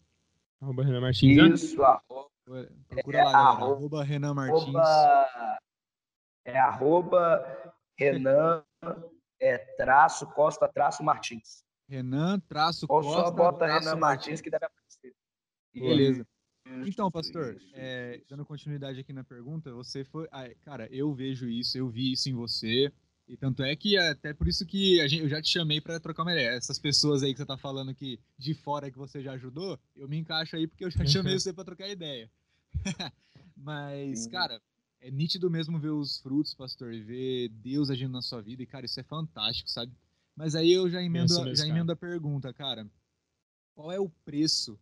Arroba Renan Martins, né? Isso, arroba. Procura é, lá, galera. Arroba, Renan Martins. Arroba, é arroba Renan é traço Costa traço Martins. Renan traço Ou Costa. Ou só bota Renan Martins, Martins que deve aparecer. Beleza. Então, pastor, é, dando continuidade aqui na pergunta, você foi. Ah, cara, eu vejo isso, eu vi isso em você. E tanto é que até por isso que a gente, eu já te chamei para trocar uma ideia. Essas pessoas aí que você tá falando que de fora que você já ajudou, eu me encaixo aí porque eu já chamei [LAUGHS] você para trocar ideia. [LAUGHS] Mas, cara, é nítido mesmo ver os frutos, pastor, e ver Deus agindo na sua vida. E, cara, isso é fantástico, sabe? Mas aí eu já emendo, mesmo, já emendo a pergunta, cara. Qual é o preço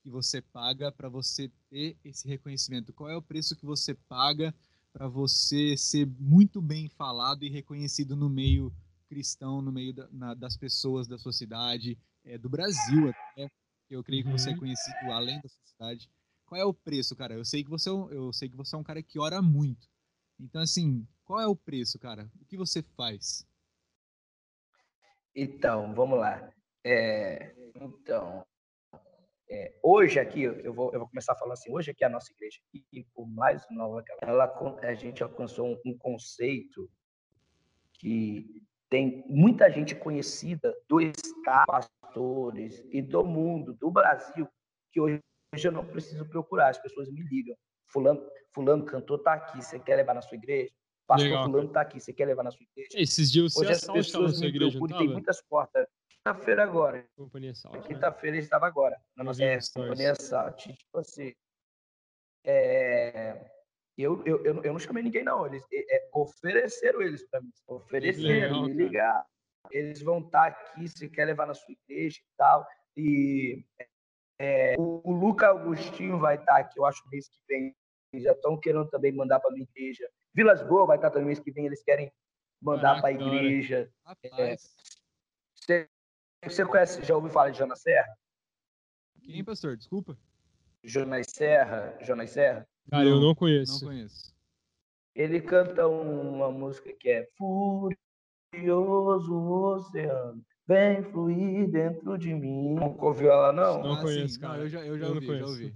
que você paga para você ter esse reconhecimento? Qual é o preço que você paga para você ser muito bem falado e reconhecido no meio cristão, no meio da, na, das pessoas da sua cidade, é, do Brasil até? Eu creio que você é uhum. conhecido além da sua cidade. Qual é o preço, cara? Eu sei que você é eu sei que você é um cara que ora muito. Então, assim, qual é o preço, cara? O que você faz? Então, vamos lá. É, então, é, hoje aqui, eu vou, eu vou começar falando assim, hoje aqui a nossa igreja, e por mais nova que ela, ela a gente alcançou um, um conceito que tem muita gente conhecida do Estado, pastores e do mundo, do Brasil, que hoje eu não preciso procurar, as pessoas me ligam. Fulano, fulano cantor tá aqui, você quer levar na sua igreja? Pastor Legal. fulano tá aqui, você quer levar na sua igreja? Esses dias você hoje as pessoas me procuram, tem muitas portas quinta-feira agora. Companhia Salt. Né? Quinta-feira ele estava agora. Na nossa é, Companhia Salt. Tipo assim. É, eu, eu, eu, não chamei ninguém, não. Eles é, ofereceram eles para mim. Ofereceram, me ligar. Eles vão estar tá aqui, se quer levar na sua igreja e tal. E é, o, o Luca Agostinho vai estar tá aqui, eu acho, mês que vem. Eles já estão querendo também mandar para minha igreja. Vilas Boas vai estar tá também mês que vem, eles querem mandar para a igreja. É, você conhece, já ouviu falar de Jonas Serra? Quem, pastor? Desculpa. Jonas Serra, Jonas Serra? Cara, eu não conheço. Não conheço. Ele canta uma música que é Furioso Oceano, vem fluir dentro de mim. Não ouviu ela, não? Não ah, conheço, cara. Não, eu já, eu já eu ouvi, já ouvi.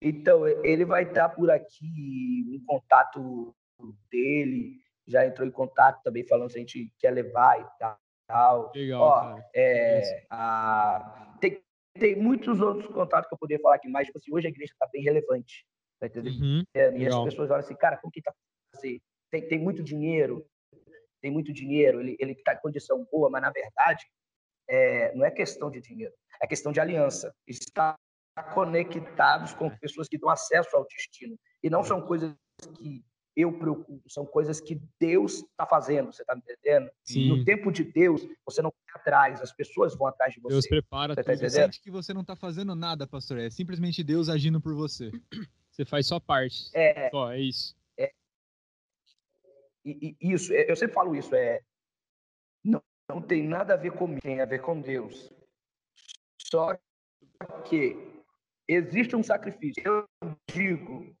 Então, ele vai estar por aqui, em contato dele, já entrou em contato também falando se a gente quer levar e tal tal. Legal, Ó, é, a, tem, tem muitos outros contatos que eu poderia falar aqui, mas tipo assim, hoje a igreja está bem relevante. Tá entendendo? Uhum, é, e as pessoas olham assim, cara, como que tá assim, tem, tem muito dinheiro, tem muito dinheiro, ele, ele tá em condição boa, mas na verdade é, não é questão de dinheiro, é questão de aliança. Está conectados com pessoas que dão acesso ao destino. E não são coisas que eu preocupo, são coisas que Deus está fazendo, você está me entendendo? Sim. No tempo de Deus, você não vai atrás, as pessoas vão atrás de você. Deus prepara você, tá você sente que você não está fazendo nada, pastor, é simplesmente Deus agindo por você. [CLEARS THROAT] Você faz sua parte. É, Só, é isso. E, e, isso, é, eu sempre falo isso, é não, não tem nada a ver comigo, tem a ver com Deus. Só que existe um sacrifício. Eu digo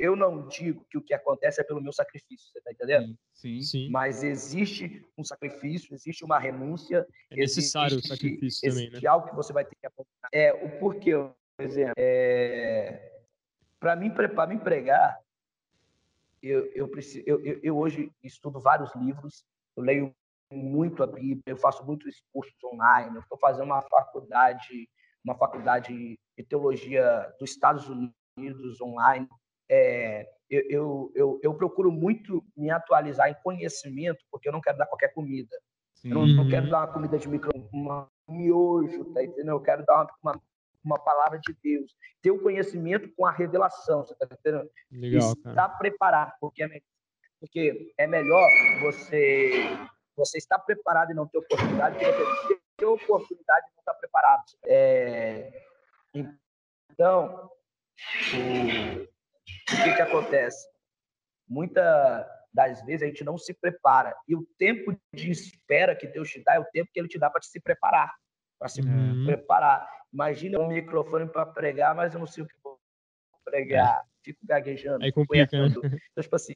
eu não digo que o que acontece é pelo meu sacrifício, você está entendendo? Sim, sim. Mas existe um sacrifício, existe uma renúncia. É necessário existe, o sacrifício também, né? algo que você vai ter que apontar. É, o porquê, por exemplo, é, para mim, para me pregar, eu, eu, preciso, eu, eu, hoje estudo vários livros, eu leio muito a Bíblia, eu faço muitos cursos online, eu estou fazendo uma faculdade, uma faculdade de teologia dos Estados Unidos online é, eu, eu, eu, procuro muito me atualizar em conhecimento, porque eu não quero dar qualquer comida. Eu não, não, quero dar uma comida de micro, uma, um miojo, tá entendendo? Eu quero dar uma, uma, uma, palavra de Deus. Ter o conhecimento com a revelação, você tá entendendo? Legal, Estar preparado, porque é, porque é melhor você, você estar preparado e não ter oportunidade, que você ter oportunidade e não estar preparado. É, então, o, o que, que acontece? Muitas das vezes a gente não se prepara. E o tempo de espera que Deus te dá é o tempo que Ele te dá para se preparar. Para se uhum. preparar. Imagina um microfone para pregar, mas eu não sei o que vou pregar. Fico gaguejando. Aí complica, né? Então, tipo assim,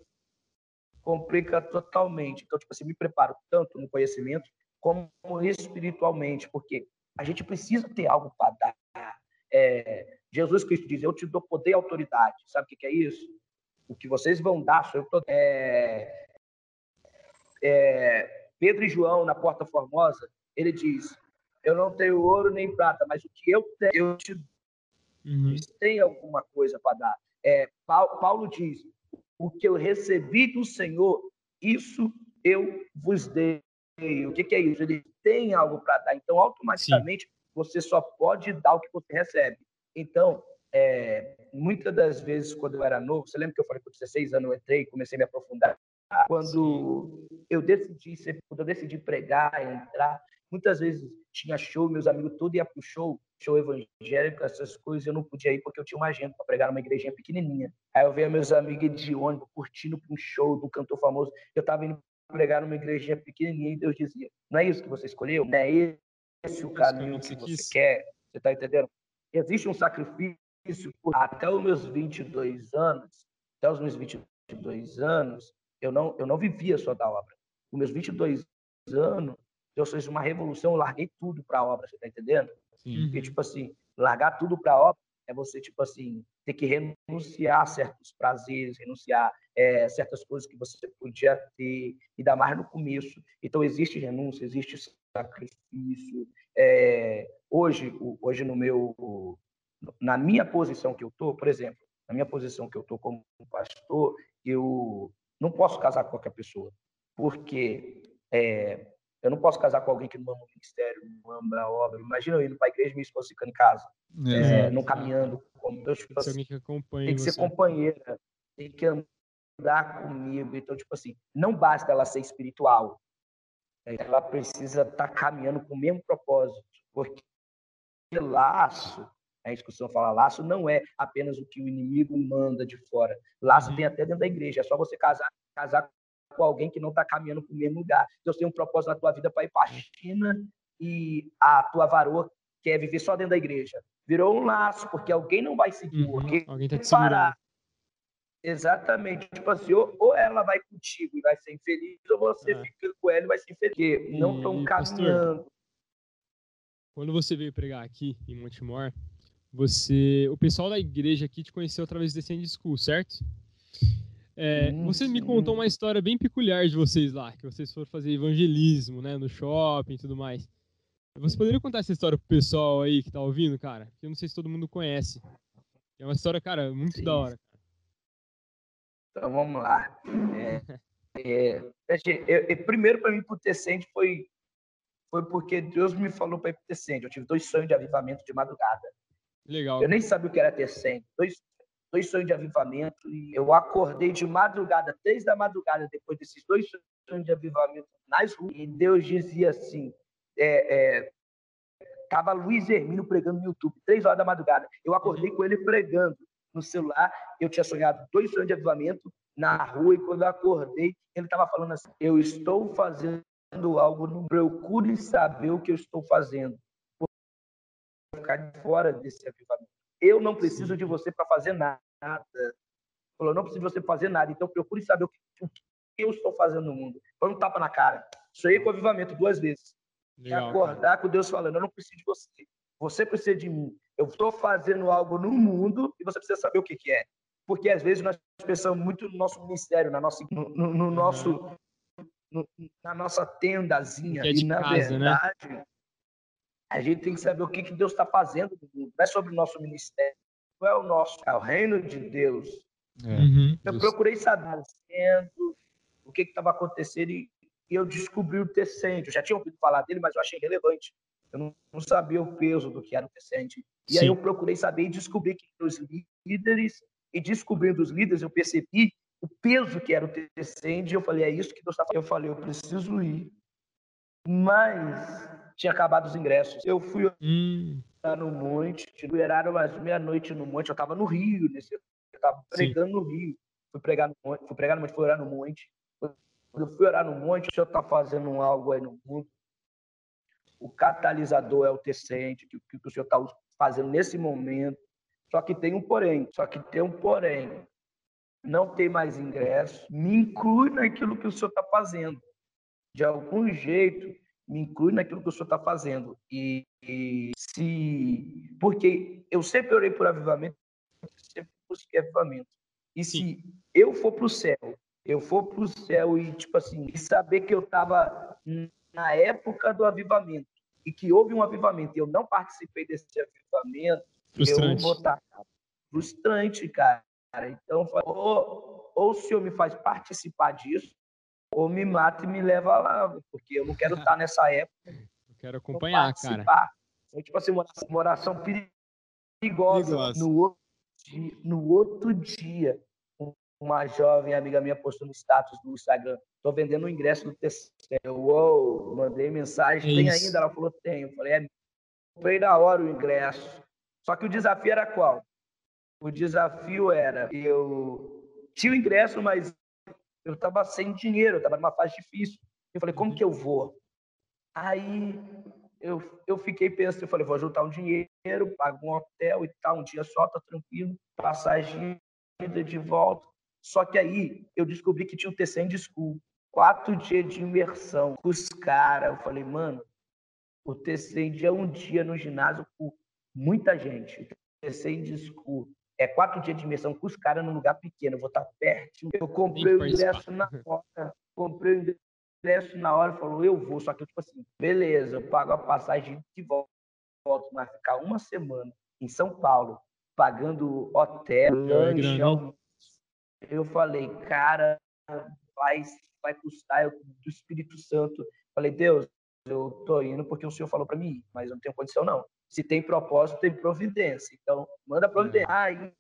complica totalmente. Então, tipo assim, me preparo tanto no conhecimento como espiritualmente, porque a gente precisa ter algo para dar. É, Jesus Cristo diz: Eu te dou poder e autoridade. Sabe o que é isso? O que vocês vão dar, eu tô... é... É... Pedro e João, na Porta Formosa, ele diz: Eu não tenho ouro nem prata, mas o que eu tenho, eu te uhum. tem alguma coisa para dar. É, Paulo diz: O que eu recebi do Senhor, isso eu vos dei. O que, que é isso? Ele tem algo para dar. Então, automaticamente, Sim. você só pode dar o que você recebe. Então, é, muitas das vezes, quando eu era novo, você lembra que eu falei que com 16 anos eu entrei e comecei a me aprofundar? Quando eu decidi ser, quando eu decidi pregar, entrar, muitas vezes tinha show, meus amigos todos iam para o show, show evangélico, essas coisas, eu não podia ir porque eu tinha uma agenda para pregar numa igrejinha pequenininha. Aí eu via meus amigos de ônibus curtindo para um show do cantor famoso. Eu estava indo pregar numa igrejinha pequenininha e Deus dizia: Não é isso que você escolheu? Não é esse o caminho que você quer? Você está entendendo? existe um sacrifício até os meus 22 anos, até os meus 22 anos, eu não, eu não vivia só da obra. Com meus 22 anos, Deus fez uma revolução, eu larguei tudo para a obra, você está entendendo? Sim. Porque, tipo assim, Largar tudo para a obra é você, tipo assim, ter que renunciar a certos prazeres, renunciar é, certas coisas que você podia ter, ainda mais no começo. Então, existe renúncia, existe sacrifício. É, hoje, hoje no meu, na minha posição que eu estou, por exemplo, na minha posição que eu estou como pastor, eu não posso casar com qualquer pessoa, porque é, eu não posso casar com alguém que não ama o ministério, não ama a obra. Imagina eu indo para a igreja e minha esposa ficando em casa, é, não caminhando. Como, então, tipo, assim, que tem que ser companheira, tem que andar comigo. Então, tipo assim, não basta ela ser espiritual, ela precisa estar tá caminhando com o mesmo propósito, porque laço, a discussão fala laço não é apenas o que o inimigo manda de fora. Laço uhum. tem até dentro da igreja. É só você casar, casar com alguém que não está caminhando para o mesmo lugar. Deus tem um propósito na tua vida para ir para a China e a tua varoa quer viver só dentro da igreja. Virou um laço, porque alguém não vai seguir, uhum. alguém está te segurando. Exatamente. Tipo assim, ou, ou, ela vai contigo e vai ser infeliz, ou você é. fica com ela e vai ser infeliz. Porque não estão caminhando. quando você veio pregar aqui em Montemor, você, o pessoal da igreja aqui te conheceu através do Descend School, certo? É, hum, você me contou uma história bem peculiar de vocês lá, que vocês foram fazer evangelismo, né, no shopping e tudo mais. Você poderia contar essa história pro pessoal aí que tá ouvindo, cara? eu não sei se todo mundo conhece. É uma história, cara, muito Sim. da hora. Então vamos lá. [LAUGHS] É, é, eu, primeiro, para mim, pro Tecente foi, foi porque Deus me falou para ir pro Tecente. Eu tive dois sonhos de avivamento de madrugada. Legal. Eu nem sabia o que era Tecente. Dois, dois sonhos de avivamento. E eu acordei de madrugada, três da madrugada, depois desses dois sonhos de avivamento nas ruas. E Deus dizia assim: é, é, tava Luiz Hermínio pregando no YouTube, três horas da madrugada. Eu acordei com ele pregando no celular. Eu tinha sonhado dois sonhos de avivamento na rua e quando eu acordei, ele estava falando assim: Eu estou fazendo algo, não procure saber o que eu estou fazendo. Ficar fora desse avivamento. Eu não preciso de você para fazer nada. Falou, não preciso de você fazer nada. Então procure saber o que, o que eu estou fazendo no mundo. Põe um tapa na cara. Sonhei com avivamento duas vezes. Legal, acordar cara. com Deus falando, eu não preciso de você. Você precisa de mim. Eu estou fazendo algo no mundo e você precisa saber o que, que é. Porque às vezes nós pensamos muito no nosso ministério, na nossa, no, no nosso, no, na nossa tendazinha. É e na casa, né? verdade, né? A gente tem que saber o que, que Deus está fazendo no mundo. Não é sobre o nosso ministério, não é o nosso, é o reino de Deus. É. Uhum, eu procurei saber o que estava acontecendo e, e eu descobri o Tecente. Eu já tinha ouvido falar dele, mas eu achei relevante. Eu não, não sabia o peso do que era o Tecente. E Sim. aí eu procurei saber e descobri que os líderes, e descobrindo os líderes, eu percebi o peso que era o Tecente. E eu falei, é isso que Deus está fazendo. Eu falei, eu preciso ir. Mas tinha acabado os ingressos. Eu fui hum. no monte, liberaram mais meia-noite no monte. Eu estava no Rio, nesse, eu estava pregando Sim. no Rio. Fui pregar no monte, fui pregar no monte, fui orar no monte. Quando eu fui orar no monte, o senhor está fazendo algo aí no mundo o catalisador é o tecente, que, que o senhor está fazendo nesse momento. Só que tem um porém, só que tem um porém. Não tem mais ingresso, me inclui naquilo que o senhor está fazendo. De algum jeito, me inclui naquilo que o senhor está fazendo. E, e, se. Porque eu sempre orei por avivamento, sempre busquei avivamento. E Sim. se eu for para o céu, eu for para o céu e, tipo assim, e saber que eu estava na época do avivamento, e que houve um avivamento e eu não participei desse avivamento, frustrante. eu vou estar frustrante, cara. Então, ou, ou o senhor me faz participar disso, ou me mata e me leva lá, porque eu não quero estar nessa época. [LAUGHS] Eu quero acompanhar, cara. Então, tipo assim, uma oração perigosa. perigosa. No, outro dia, no outro dia, uma jovem amiga minha postou no status do Instagram, tô vendendo o ingresso do terceiro. Uou, mandei mensagem, é tem ainda? Ela falou, tem. Eu falei, é, comprei na hora o ingresso. Só que o desafio era qual? O desafio era, eu tinha o ingresso, mas eu estava sem dinheiro, eu estava numa fase difícil. Eu falei, como que eu vou? Aí eu, eu fiquei pensando, eu falei, vou juntar um dinheiro, pago um hotel e tal, um dia só, tá tranquilo, passagem de volta. Só que aí eu descobri que tinha o TC de School. Quatro dias de imersão com os caras. Eu falei, mano, o TC é um dia no ginásio por muita gente. Terceiro disco é quatro dias de imersão com os caras num lugar pequeno, vou estar perto. Eu comprei o ingresso na hora, comprei o ingresso na hora, falou, eu vou, só que eu, tipo assim, beleza, eu pago a passagem de volta, mas ficar uma semana em São Paulo, pagando hotel, eu falei, cara, vai, vai custar eu, do Espírito Santo. Falei, Deus, eu tô indo porque o Senhor falou para mim mas eu não tenho condição não. Se tem propósito, tem providência. Então, manda providência. Aí,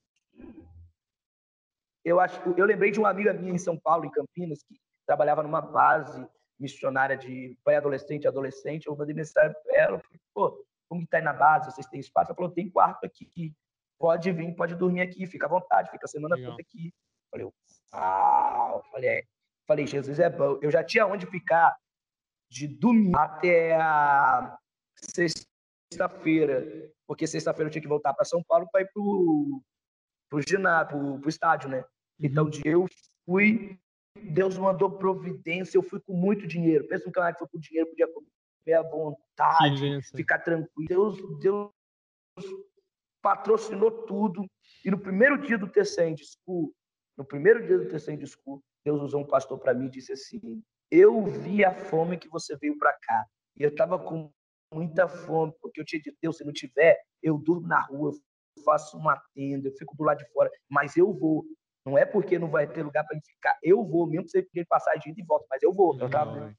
eu acho, eu lembrei de uma amiga minha em São Paulo, em Campinas, que trabalhava numa base missionária de pré-adolescente, adolescente. Eu mandei mensagem para ela, falei, pô, como que tá aí na base? Vocês têm espaço? Ela falou, tem quarto aqui, pode vir, pode dormir aqui, fica à vontade, fica a semana Legal. toda aqui. Falei, uau! Falei, é. Falei, Jesus é bom. Eu já tinha onde ficar de domingo até a sexta-feira, porque sexta-feira eu tinha que voltar para São Paulo para ir pro, pro ginásio, pro, estádio, né? Então, uhum. eu fui, Deus mandou providência, eu fui com muito dinheiro. Pensa um cara que foi com dinheiro, podia comer à vontade, ficar tranquilo. Deus, Deus patrocinou tudo. E no primeiro dia do TCM School, no primeiro dia do TCM School, Deus usou um pastor para mim e disse assim: Eu vi a fome que você veio para cá. E eu estava com muita fome, porque eu tinha dito: Deus, se não tiver, eu durmo na rua, eu faço uma tenda, eu fico do lado de fora, mas eu vou. Não é porque não vai ter lugar para ficar. Eu vou, mesmo que você pedir passagem de e volta, mas eu vou. Eu tava,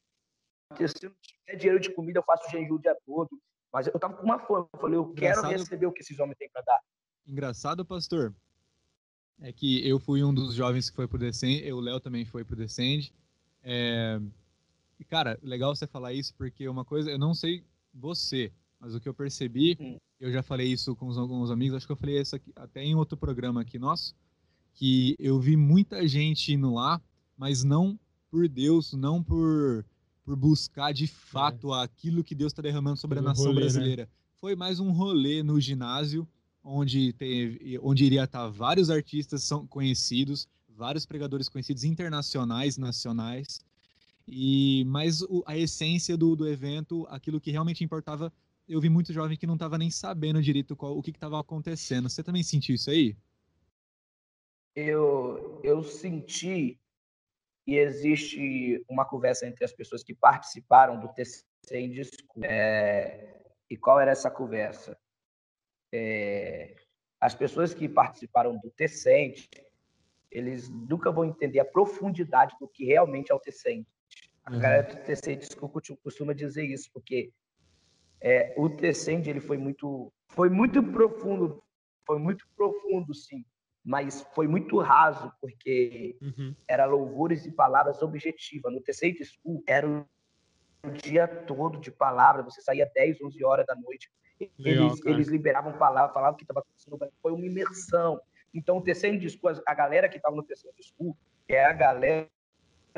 porque se não tiver dinheiro de comida, eu faço jejum o dia todo. Mas eu tava com uma fome. Eu falei, eu quero receber o que esses homens têm para dar. Engraçado, pastor, é que eu fui um dos jovens que foi pro Descend, o Léo também foi pro Descend. É... E, cara, legal você falar isso, porque uma coisa, eu não sei você, mas o que eu percebi, hum. eu já falei isso com alguns amigos, acho que eu falei isso aqui, até em outro programa aqui nosso, que eu vi muita gente indo lá, mas não por Deus, não por, por buscar de fato é. aquilo que Deus está derramando sobre a nação rolê, né? brasileira. Né? Foi mais um rolê no ginásio, onde, teve, onde iria estar vários artistas são conhecidos, vários pregadores conhecidos internacionais, nacionais, e mas o, a essência do, do evento, aquilo que realmente importava, eu vi muito jovem que não estava nem sabendo direito qual, o que estava acontecendo. Você também sentiu isso aí? Eu, eu senti e existe uma conversa entre as pessoas que participaram do TC em. É, e qual era essa conversa? é, as pessoas que participaram do Tecente, eles nunca vão entender a profundidade do que realmente é o Tecente. A uhum. galera do Tecente costuma dizer isso, porque é, o Tecente ele foi muito, foi muito profundo, foi muito profundo, sim, mas foi muito raso, porque uhum. era louvores e palavras objetivas. No School era o dia todo de palavra, você saía 10, 11 horas da noite Legal, eles, eles liberavam palavras, falavam que estava acontecendo, foi uma imersão. Então, o terceiro discurso, a galera que estava no terceiro discurso, é a galera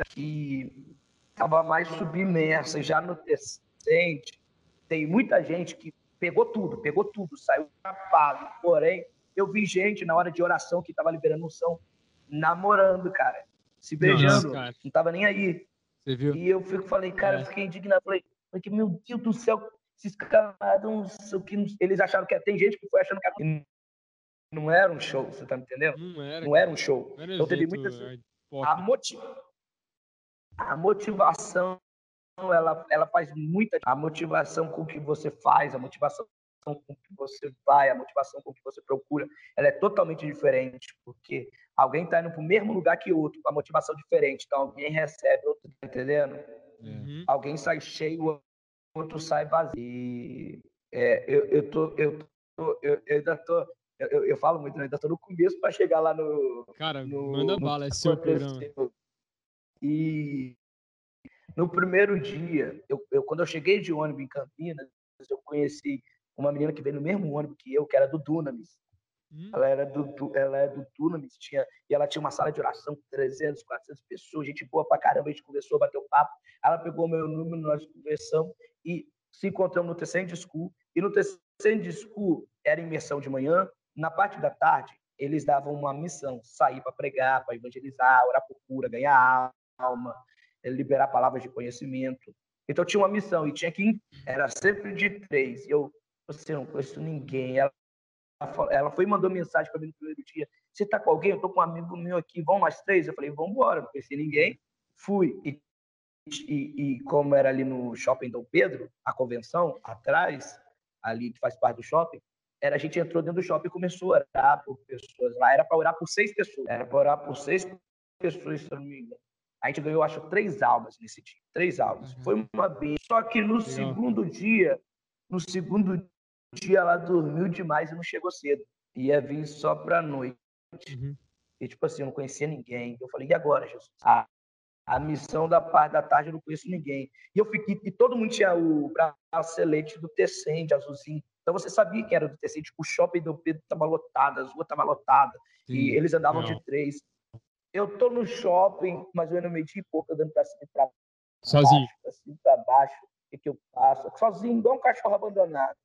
que estava mais submersa. Já no terceiro, tem muita gente que pegou tudo, pegou tudo, saiu tapado. Porém, eu vi gente na hora de oração que estava liberando unção, namorando, cara, se beijando, não, não tava nem aí. Você viu? E eu fico, falei, cara, é. eu fiquei indignado, falei, porque, meu Deus do céu, esses camaradas, que eles acharam que tem gente que foi achando que era... não era um show, você tá me entendendo? Não era. Não era um show. Era então teve muitas é, a, motiv... a motivação ela, ela faz muita a motivação com que você faz, a motivação com que você vai, a motivação com que você procura, ela é totalmente diferente, porque alguém está indo para o mesmo lugar que outro, com a motivação diferente, então alguém recebe outro, tá entendendo? Uhum. Alguém sai cheio, outro sai vazio. E é, eu, eu, tô, eu, tô, eu, eu ainda tô. Eu, eu falo muito, né? ainda tô no começo para chegar lá no. Cara, no, manda no, bala, é seu programa. E no primeiro dia, eu, eu, quando eu cheguei de ônibus em Campinas, eu conheci uma menina que veio no mesmo ônibus que eu, que era do Dunamis. Hum. Ela era do, ela é do Dunamis, tinha, e ela tinha uma sala de oração com 300, 400 pessoas, gente boa pra caramba, a gente conversou, bateu papo. Ela pegou meu número, nós conversamos, e se encontramos no Tecente School. E no Tecente School era imersão de manhã. Na parte da tarde, eles davam uma missão: sair para pregar, para evangelizar, orar por cura, ganhar alma, liberar palavras de conhecimento. Então tinha uma missão e tinha que era sempre de três. Eu Você não conheço ninguém. Ela, ela foi e mandou mensagem para mim no primeiro dia. Você tá com alguém? Eu tô com um amigo meu aqui. Vamos nós três? Eu falei, vamos embora. Não conheci ninguém. Fui. E, e, e, como era ali no Shopping Dom Pedro, a convenção, atrás, ali que faz parte do shopping, era, a gente entrou dentro do shopping e começou a orar por pessoas lá. Era para orar por seis pessoas. Era para orar por seis pessoas, se não me engano. A gente ganhou, acho, três almas nesse dia. Três almas. Uhum. Foi uma vez. Só que no Legal. segundo dia, no segundo dia, ela dormiu demais e não chegou cedo. Ia vir só pra noite. Uhum. E, tipo assim, eu não conhecia ninguém. Eu falei, e agora, Jesus? A, a missão da parte da tarde eu não conheço ninguém. E eu fiquei, e todo mundo tinha o bracelete do Tecente, azulzinho. Então você sabia que era do Tecente. O shopping do Pedro estava lotado, as ruas estavam lotadas. E eles andavam não. de três. Eu tô no shopping, mas eu não meti pouco, andando pra cima e pra baixo. Sozinho. Pra cima e pra baixo. O que, que eu faço? Sozinho, igual um cachorro abandonado.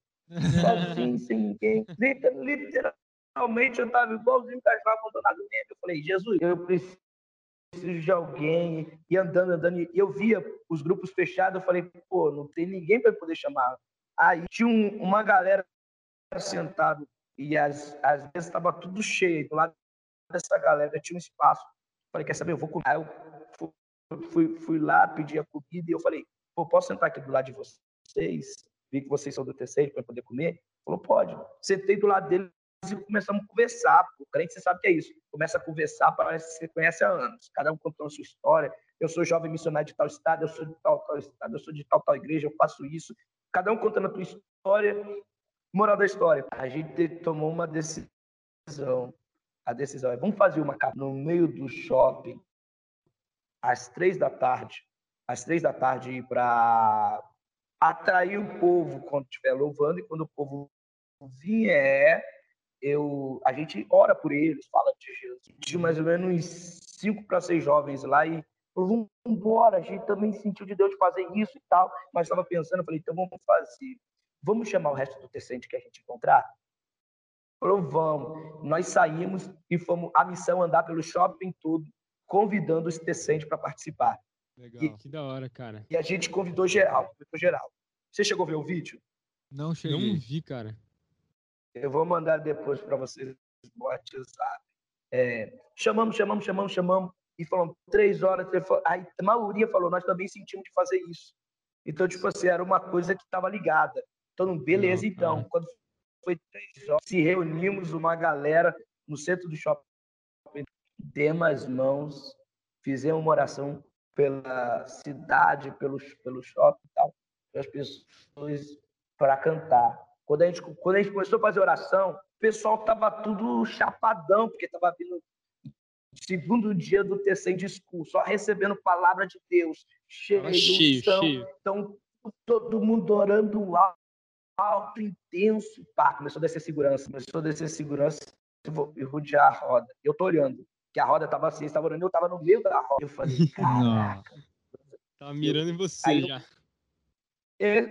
Sozinho, [LAUGHS] sem ninguém. Literalmente, eu tava igualzinho um cachorro abandonado mesmo. Eu falei, Jesus, eu preciso de alguém. E andando, andando. E eu via os grupos fechados. Eu falei, pô, não tem ninguém para poder chamar. Aí tinha um, uma galera sentada. E às vezes estava tudo cheio. Do lado dessa galera tinha um espaço. Falei, quer saber? Eu vou comer. Aí eu fui, fui lá, pedi a comida e eu falei, pô, posso sentar aqui do lado de vocês? Vi que vocês são do terceiro para poder comer. Falou, pode. Sentei do lado dele e começamos a conversar. O crente, você sabe que é isso. Começa a conversar, parece que você conhece há anos. Cada um contando a sua história. Eu sou jovem missionário de tal estado, eu sou de tal, tal estado, eu sou de tal, tal igreja, eu faço isso. Cada um contando a tua história. Moral da história. A gente tomou uma decisão a decisão é vamos fazer uma no meio do shopping às três da tarde, às três da tarde para atrair o povo quando estiver louvando e quando o povo vier, eu a gente ora por eles, fala de Jesus. Tinha mais ou menos cinco para seis jovens lá e vamos embora, a gente também sentiu de Deus de fazer isso e tal, mas estava pensando, eu falei, então vamos fazer, vamos chamar o resto do tecente que a gente encontrar Falou, vamos. Nós saímos e fomos a missão andar pelo shopping todo, convidando os decentes para participar. Legal, e, que da hora, cara. E a gente convidou geral, convidou geral. Você chegou a ver o vídeo? Não cheguei. Não vi, cara. Eu vou mandar depois para vocês no WhatsApp. É, chamamos, chamamos, chamamos, chamamos. E falamos três horas. Aí a maioria falou, nós também sentimos de fazer isso. Então, tipo assim, era uma coisa que estava ligada. Então, beleza, Não, então. Quando foi três horas. Se reunimos uma galera no centro do shopping, demos as mãos, fizemos uma oração pela cidade, pelo, pelo shopping e tal, as pessoas para cantar. Quando a, gente, quando a gente começou a fazer oração, o pessoal tava tudo chapadão, porque tava vindo segundo dia do terceiro discurso, só recebendo palavra de Deus, cheio, cheio. Então, todo mundo orando alto alto, intenso. Pá, começou a descer segurança. Começou a descer segurança e rodear a roda. Eu tô olhando, que a roda tava assim, estava olhando, eu tava no meio da roda. Eu falei, [LAUGHS] caraca. Tava mirando em você Aí, já. Eles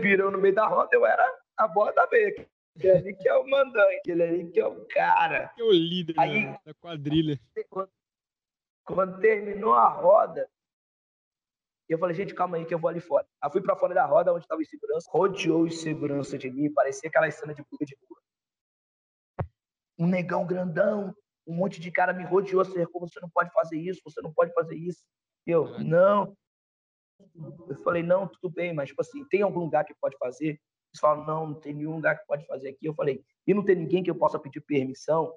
viram no meio da roda, eu era a bola da meia. Aquele ali que é o mandante, aquele ali que é o cara. Que é o líder Aí, né, da quadrilha. Quando, quando terminou a roda, eu falei, gente, calma aí que eu vou ali fora. Aí fui para fora da roda, onde estava o segurança, rodeou o segurança de mim, parecia aquela cena de briga de rua. Um negão grandão, um monte de cara me rodeou, cercou, você não pode fazer isso, você não pode fazer isso. Eu, não. Eu falei, não, tudo bem, mas, tipo assim, tem algum lugar que pode fazer? Eles falam, não, não tem nenhum lugar que pode fazer aqui. Eu falei, e não tem ninguém que eu possa pedir permissão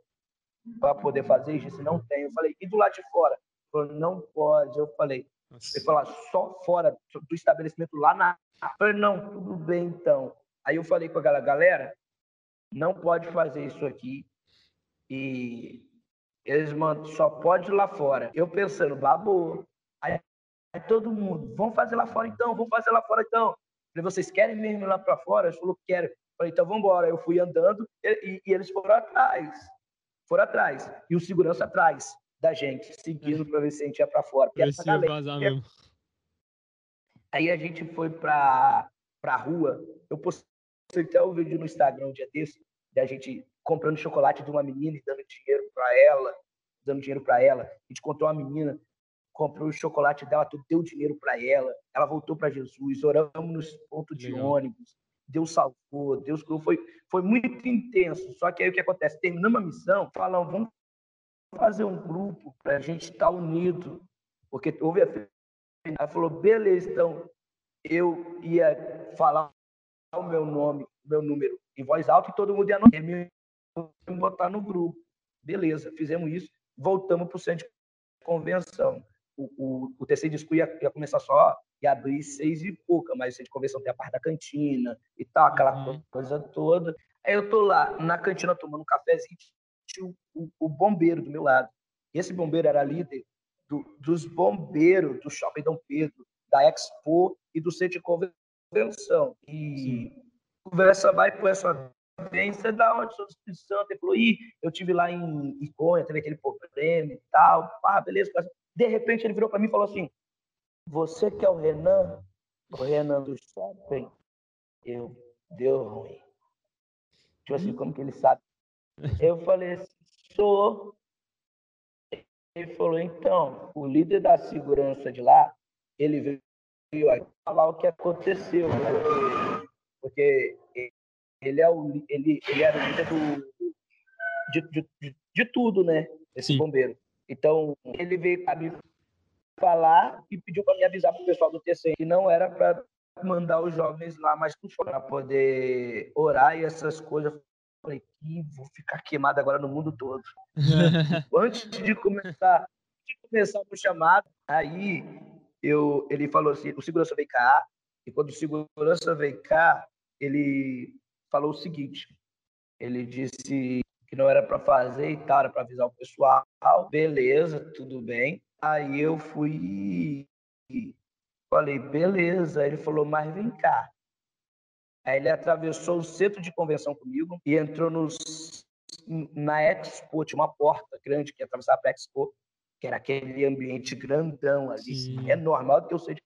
para poder fazer? Ele disse, não tem. Eu falei, e do lado de fora? Ele falou, não pode. Eu falei, nossa. Ele falou, só fora do estabelecimento lá na. Eu falei, não, tudo bem então. Aí eu falei com a galera, galera, não pode fazer isso aqui. E eles mandam, só pode lá fora. Eu pensando, babou. Aí, aí todo mundo, vamos fazer lá fora então, vamos fazer lá fora então. Falei, vocês querem mesmo ir lá para fora? Eles falaram, quero. Falei, então vamos embora. Eu fui andando e, e, eles foram atrás. Foram atrás. E o segurança atrás da gente, seguindo para ver se a gente ia para fora. vazar mesmo. Aí a gente foi para a rua. Eu postei até o um vídeo no Instagram um dia desse, da gente comprando chocolate de uma menina e dando dinheiro para ela, dando dinheiro para ela. A gente encontrou uma menina, comprou o chocolate dela, tudo deu dinheiro para ela. Ela voltou para Jesus, oramos nos pontos de ônibus. Deus salvou, Deus curou, foi, foi muito intenso. Só que aí o que acontece? Terminamos a missão, falam, vamos fazer um grupo para a gente estar tá unido, porque houve a ela falou, beleza, então eu ia falar o meu nome, o meu número em voz alta e todo mundo ia me botar no grupo. Beleza, fizemos isso, voltamos para o centro de convenção. O, o, o TC Disco ia, ia começar só e abrir seis e pouca, mas o centro de convenção tem a parte da cantina e tal, aquela uhum. coisa toda. Aí eu tô lá na cantina tomando um cafezinho, tinha o, o bombeiro do meu lado. Esse bombeiro era líder do, dos bombeiros do Shopping Dom Pedro, da Expo e do Centro de Convenção. E Sim. conversa vai por essa vem, você da onde? Sou do Espírito Santo. Ele falou, ih, eu tive lá em Iconha, teve aquele problema e tal. Ah, beleza. De repente ele virou para mim e falou assim, você que é o Renan? O Renan do Shopping? Eu, deu ruim. Tipo assim, como que ele sabe? Eu falei, sou. Ele falou, então, o líder da segurança de lá, ele veio aqui falar o que aconteceu, porque, porque ele, é o, ele, ele era o líder do, de, de, de, de tudo, né? Esse Sim. bombeiro. Então, ele veio me falar e pediu para me avisar para o pessoal do TC que não era para mandar os jovens lá mais para poder orar e essas coisas falei, que vou ficar queimado agora no mundo todo. [LAUGHS] Antes de começar, de começar o chamado, aí eu, ele falou assim, o segurança veio cá, e quando o segurança veio cá, ele falou o seguinte, ele disse que não era para fazer e tal, era para avisar o pessoal, beleza, tudo bem. Aí eu fui falei, beleza. Ele falou, mas vem cá, Aí ele atravessou o centro de convenção comigo e entrou nos, na Expo, tinha uma porta grande que atravessava para a Expo, que era aquele ambiente grandão ali, Sim. enorme, maior do que eu sei de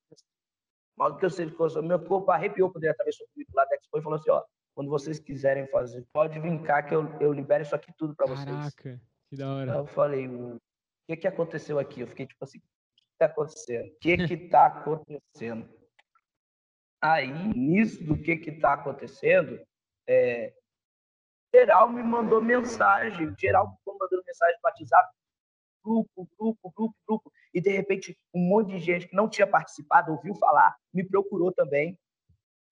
maior do que eu sei de convenção. Meu corpo arrepiou quando ele atravessou comigo lá da Expo e falou assim, ó, quando vocês quiserem fazer, pode vir cá que eu, eu libero isso aqui tudo para vocês. Caraca, que da hora. Eu falei, o que que aconteceu aqui? Eu fiquei tipo assim, o que está acontecendo? O que que está acontecendo? Aí, nisso do que está acontecendo, é, geral me mandou mensagem, geral ficou mandando mensagem para WhatsApp, grupo, grupo, grupo, grupo, e de repente um monte de gente que não tinha participado, ouviu falar, me procurou também,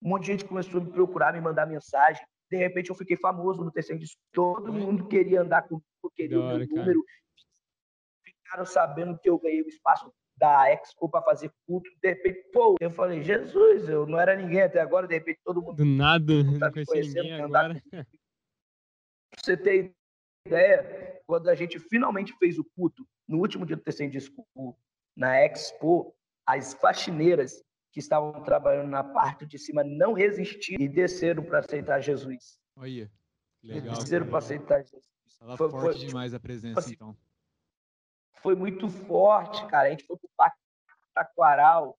um monte de gente começou a me procurar, me mandar mensagem, de repente eu fiquei famoso no terceiro disco, todo mundo queria andar comigo, queria o meu número, ficaram sabendo que eu ganhei o espaço da Expo para fazer culto, de repente, pô, eu falei, Jesus, eu não era ninguém até agora, de repente todo mundo. Do nada, [LAUGHS] tá não conhecia ninguém agora. Você ter ideia, quando a gente finalmente fez o culto, no último dia do terceiro disco, na Expo, as faxineiras que estavam trabalhando na parte de cima não resistiram e desceram para aceitar Jesus. Olha, legal. Desceram para aceitar Jesus. Tava foi, forte foi, demais a presença, assim, então foi muito forte, cara. A gente foi para o Taquaral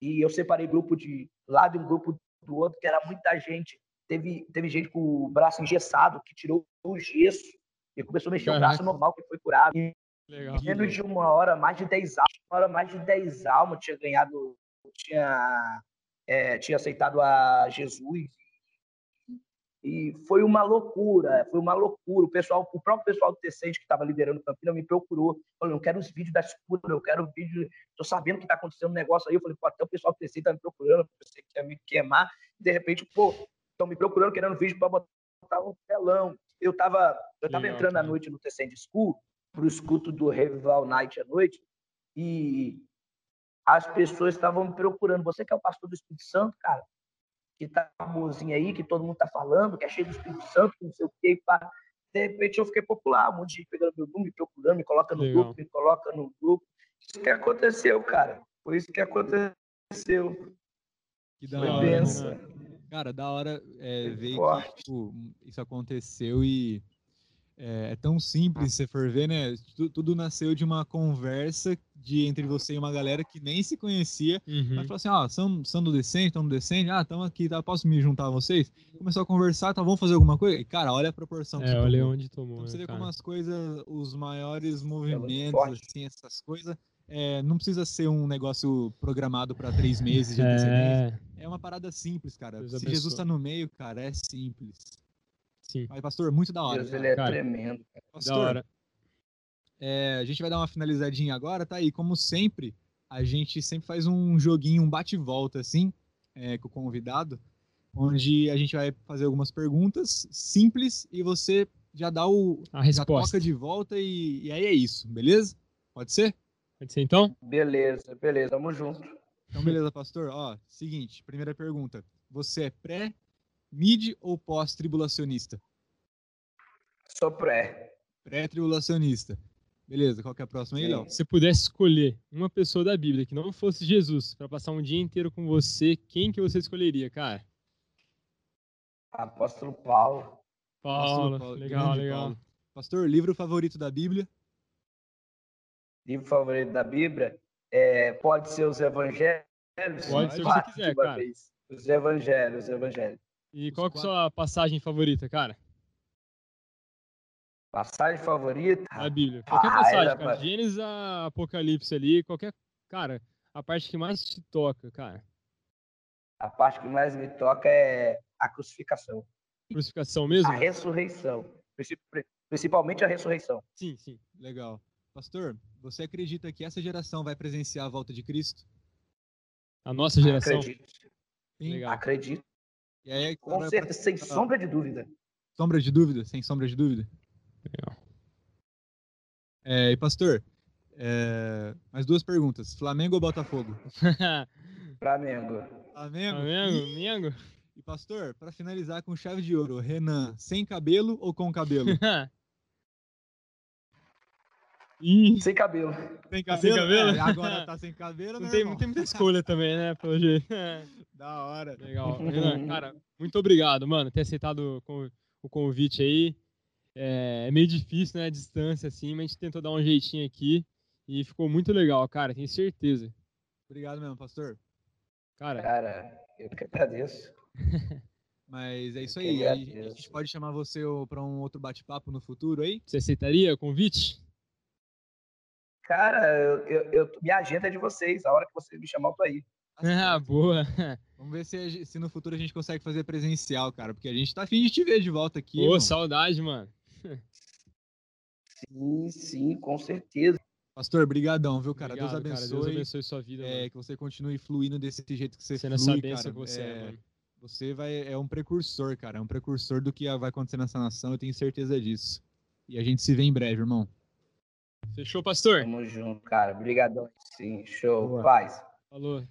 e eu separei grupo de lado e um grupo do outro, que era muita gente. Teve, teve gente com o braço engessado que tirou o gesso e começou a mexer Caraca. o braço normal, que foi curado. E Legal. menos de uma hora, mais de 10 almas, uma hora mais de 10 almas tinha ganhado, tinha, é, tinha aceitado a Jesus e foi uma loucura, foi uma loucura. O pessoal, o próprio pessoal do T6 que estava liderando o Campina me procurou. Falou, eu quero os vídeos da escuta, eu quero o vídeo. Estou sabendo que está acontecendo um negócio aí. Eu falei, pô, até o pessoal do T6 está me procurando, você quer me queimar. De repente, pô, estão me procurando, querendo vídeo para botar um telão. Eu estava eu tava entrando à noite no T6 School, para o escuto do Revival Night à noite, e as pessoas estavam me procurando. Você que é o pastor do Espírito Santo, cara, que tá famosinho aí, que todo mundo tá falando, que é cheio do Espírito Santo, não sei o quê. Pá. De repente eu fiquei popular, um monte de gente pegando meu número, me procurando, me coloca no Legal. grupo, me coloca no grupo. Isso que aconteceu, cara. Foi isso que aconteceu. Que da hora. Né? Cara, da hora é, ver que tipo, isso aconteceu e é, é, tão simples, se for ver, né? Tudo, tudo, nasceu de uma conversa de entre você e uma galera que nem se conhecia. Uhum. Mas falou assim: ah, são, são do Descende, estão no Descende, ah, estamos aqui, tá, posso me juntar a vocês? Começou a conversar, tá, vamos fazer alguma coisa? E, cara, olha a proporção. É, olha onde tomou. Então, você né, vê como as coisas, os maiores movimentos, assim, essas coisas, é, não precisa ser um negócio programado para três meses de antecedência. É, é uma parada simples, cara. Deus Se abençoe. Jesus está no meio, cara, é simples. Sim. Mas, pastor, muito da hora. Deus, ele é cara. tremendo. Pastor, da hora. É, a gente vai dar uma finalizadinha agora, tá? E como sempre, a gente sempre faz um joguinho, um bate-volta, assim, é, com o convidado, onde a gente vai fazer algumas perguntas simples e você já dá o. A resposta. Já toca de volta e, e aí é isso, beleza? Pode ser? Pode ser então? Beleza, beleza, tamo junto. Então, beleza, pastor. Ó, seguinte, primeira pergunta. Você é pré, mid ou pós-tribulacionista? Sou pré. Pré-tribulacionista. Beleza, qual que é a próxima aí, Léo? Se pudesse escolher uma pessoa da Bíblia que não fosse Jesus para passar um dia inteiro com você, quem que você escolheria, cara? Apóstolo Paulo. Paulo, Paulo legal, legal. Paulo. Pastor, livro favorito da Bíblia? Livro favorito da Bíblia? É, pode ser os evangelhos. Pode ser o que você quiser, cara. Vez. Os evangelhos, os evangelhos. E qual é a sua passagem favorita, cara? Passagem favorita? A Bíblia. Qualquer ah, passagem, cara. Gênesis a Apocalipse ali, qualquer. Cara, a parte que mais te toca, cara. A parte que mais me toca é a crucificação. Crucificação mesmo? A ressurreição. Principalmente a ressurreição. Sim, sim. Legal. Pastor, você acredita que essa geração vai presenciar a volta de Cristo? A nossa geração? Acredito. Sim. Legal. Acredito. Aí, Com certeza, sem sombra de dúvida. Sombra de dúvida? Sem sombra de dúvida? Legal. É, e pastor, é, mais duas perguntas. Flamengo ou Botafogo? [LAUGHS] Flamengo. Flamengo? Flamengo? E pastor, para finalizar com chave de ouro, Renan, sem cabelo ou com cabelo? [LAUGHS] Sem cabelo. Sem cabelo? Sem cabelo? É, agora tá sem cabelo, não, tem, não tem muita escolha também, né? Pelo jeito. [LAUGHS] Da hora. Legal. [LAUGHS] Renan, cara, muito obrigado, mano, ter aceitado o convite aí. É, é, meio difícil, né? A distância, assim, mas a gente tentou dar um jeitinho aqui e ficou muito legal, cara, tenho certeza. Obrigado mesmo, pastor. Cara, cara eu que agradeço. [LAUGHS] Mas é isso aí. A gente pode chamar você para um outro bate-papo no futuro aí? Você aceitaria o convite? Cara, eu, eu, eu, minha agenda é de vocês. A hora que vocês me chamar, eu tô aí. Ah, boa. [LAUGHS] Vamos ver se, se no futuro a gente consegue fazer presencial, cara. Porque a gente tá afim de te ver de volta aqui. Pô, mano. saudade, mano. Sim, sim, com certeza. Pastor, brigadão, viu, cara? Obrigado, Deus abençoe. Cara, Deus abençoe sua vida. É, que você continue fluindo desse jeito que você Sendo flui, essa bênção cara. que você é, é mano. Você vai, é um precursor, cara. É um precursor do que vai acontecer nessa nação, eu tenho certeza disso. E a gente se vê em breve, irmão. Fechou, pastor? Tamo junto, cara. Obrigadão. Sim, show. Boa. Paz. Falou.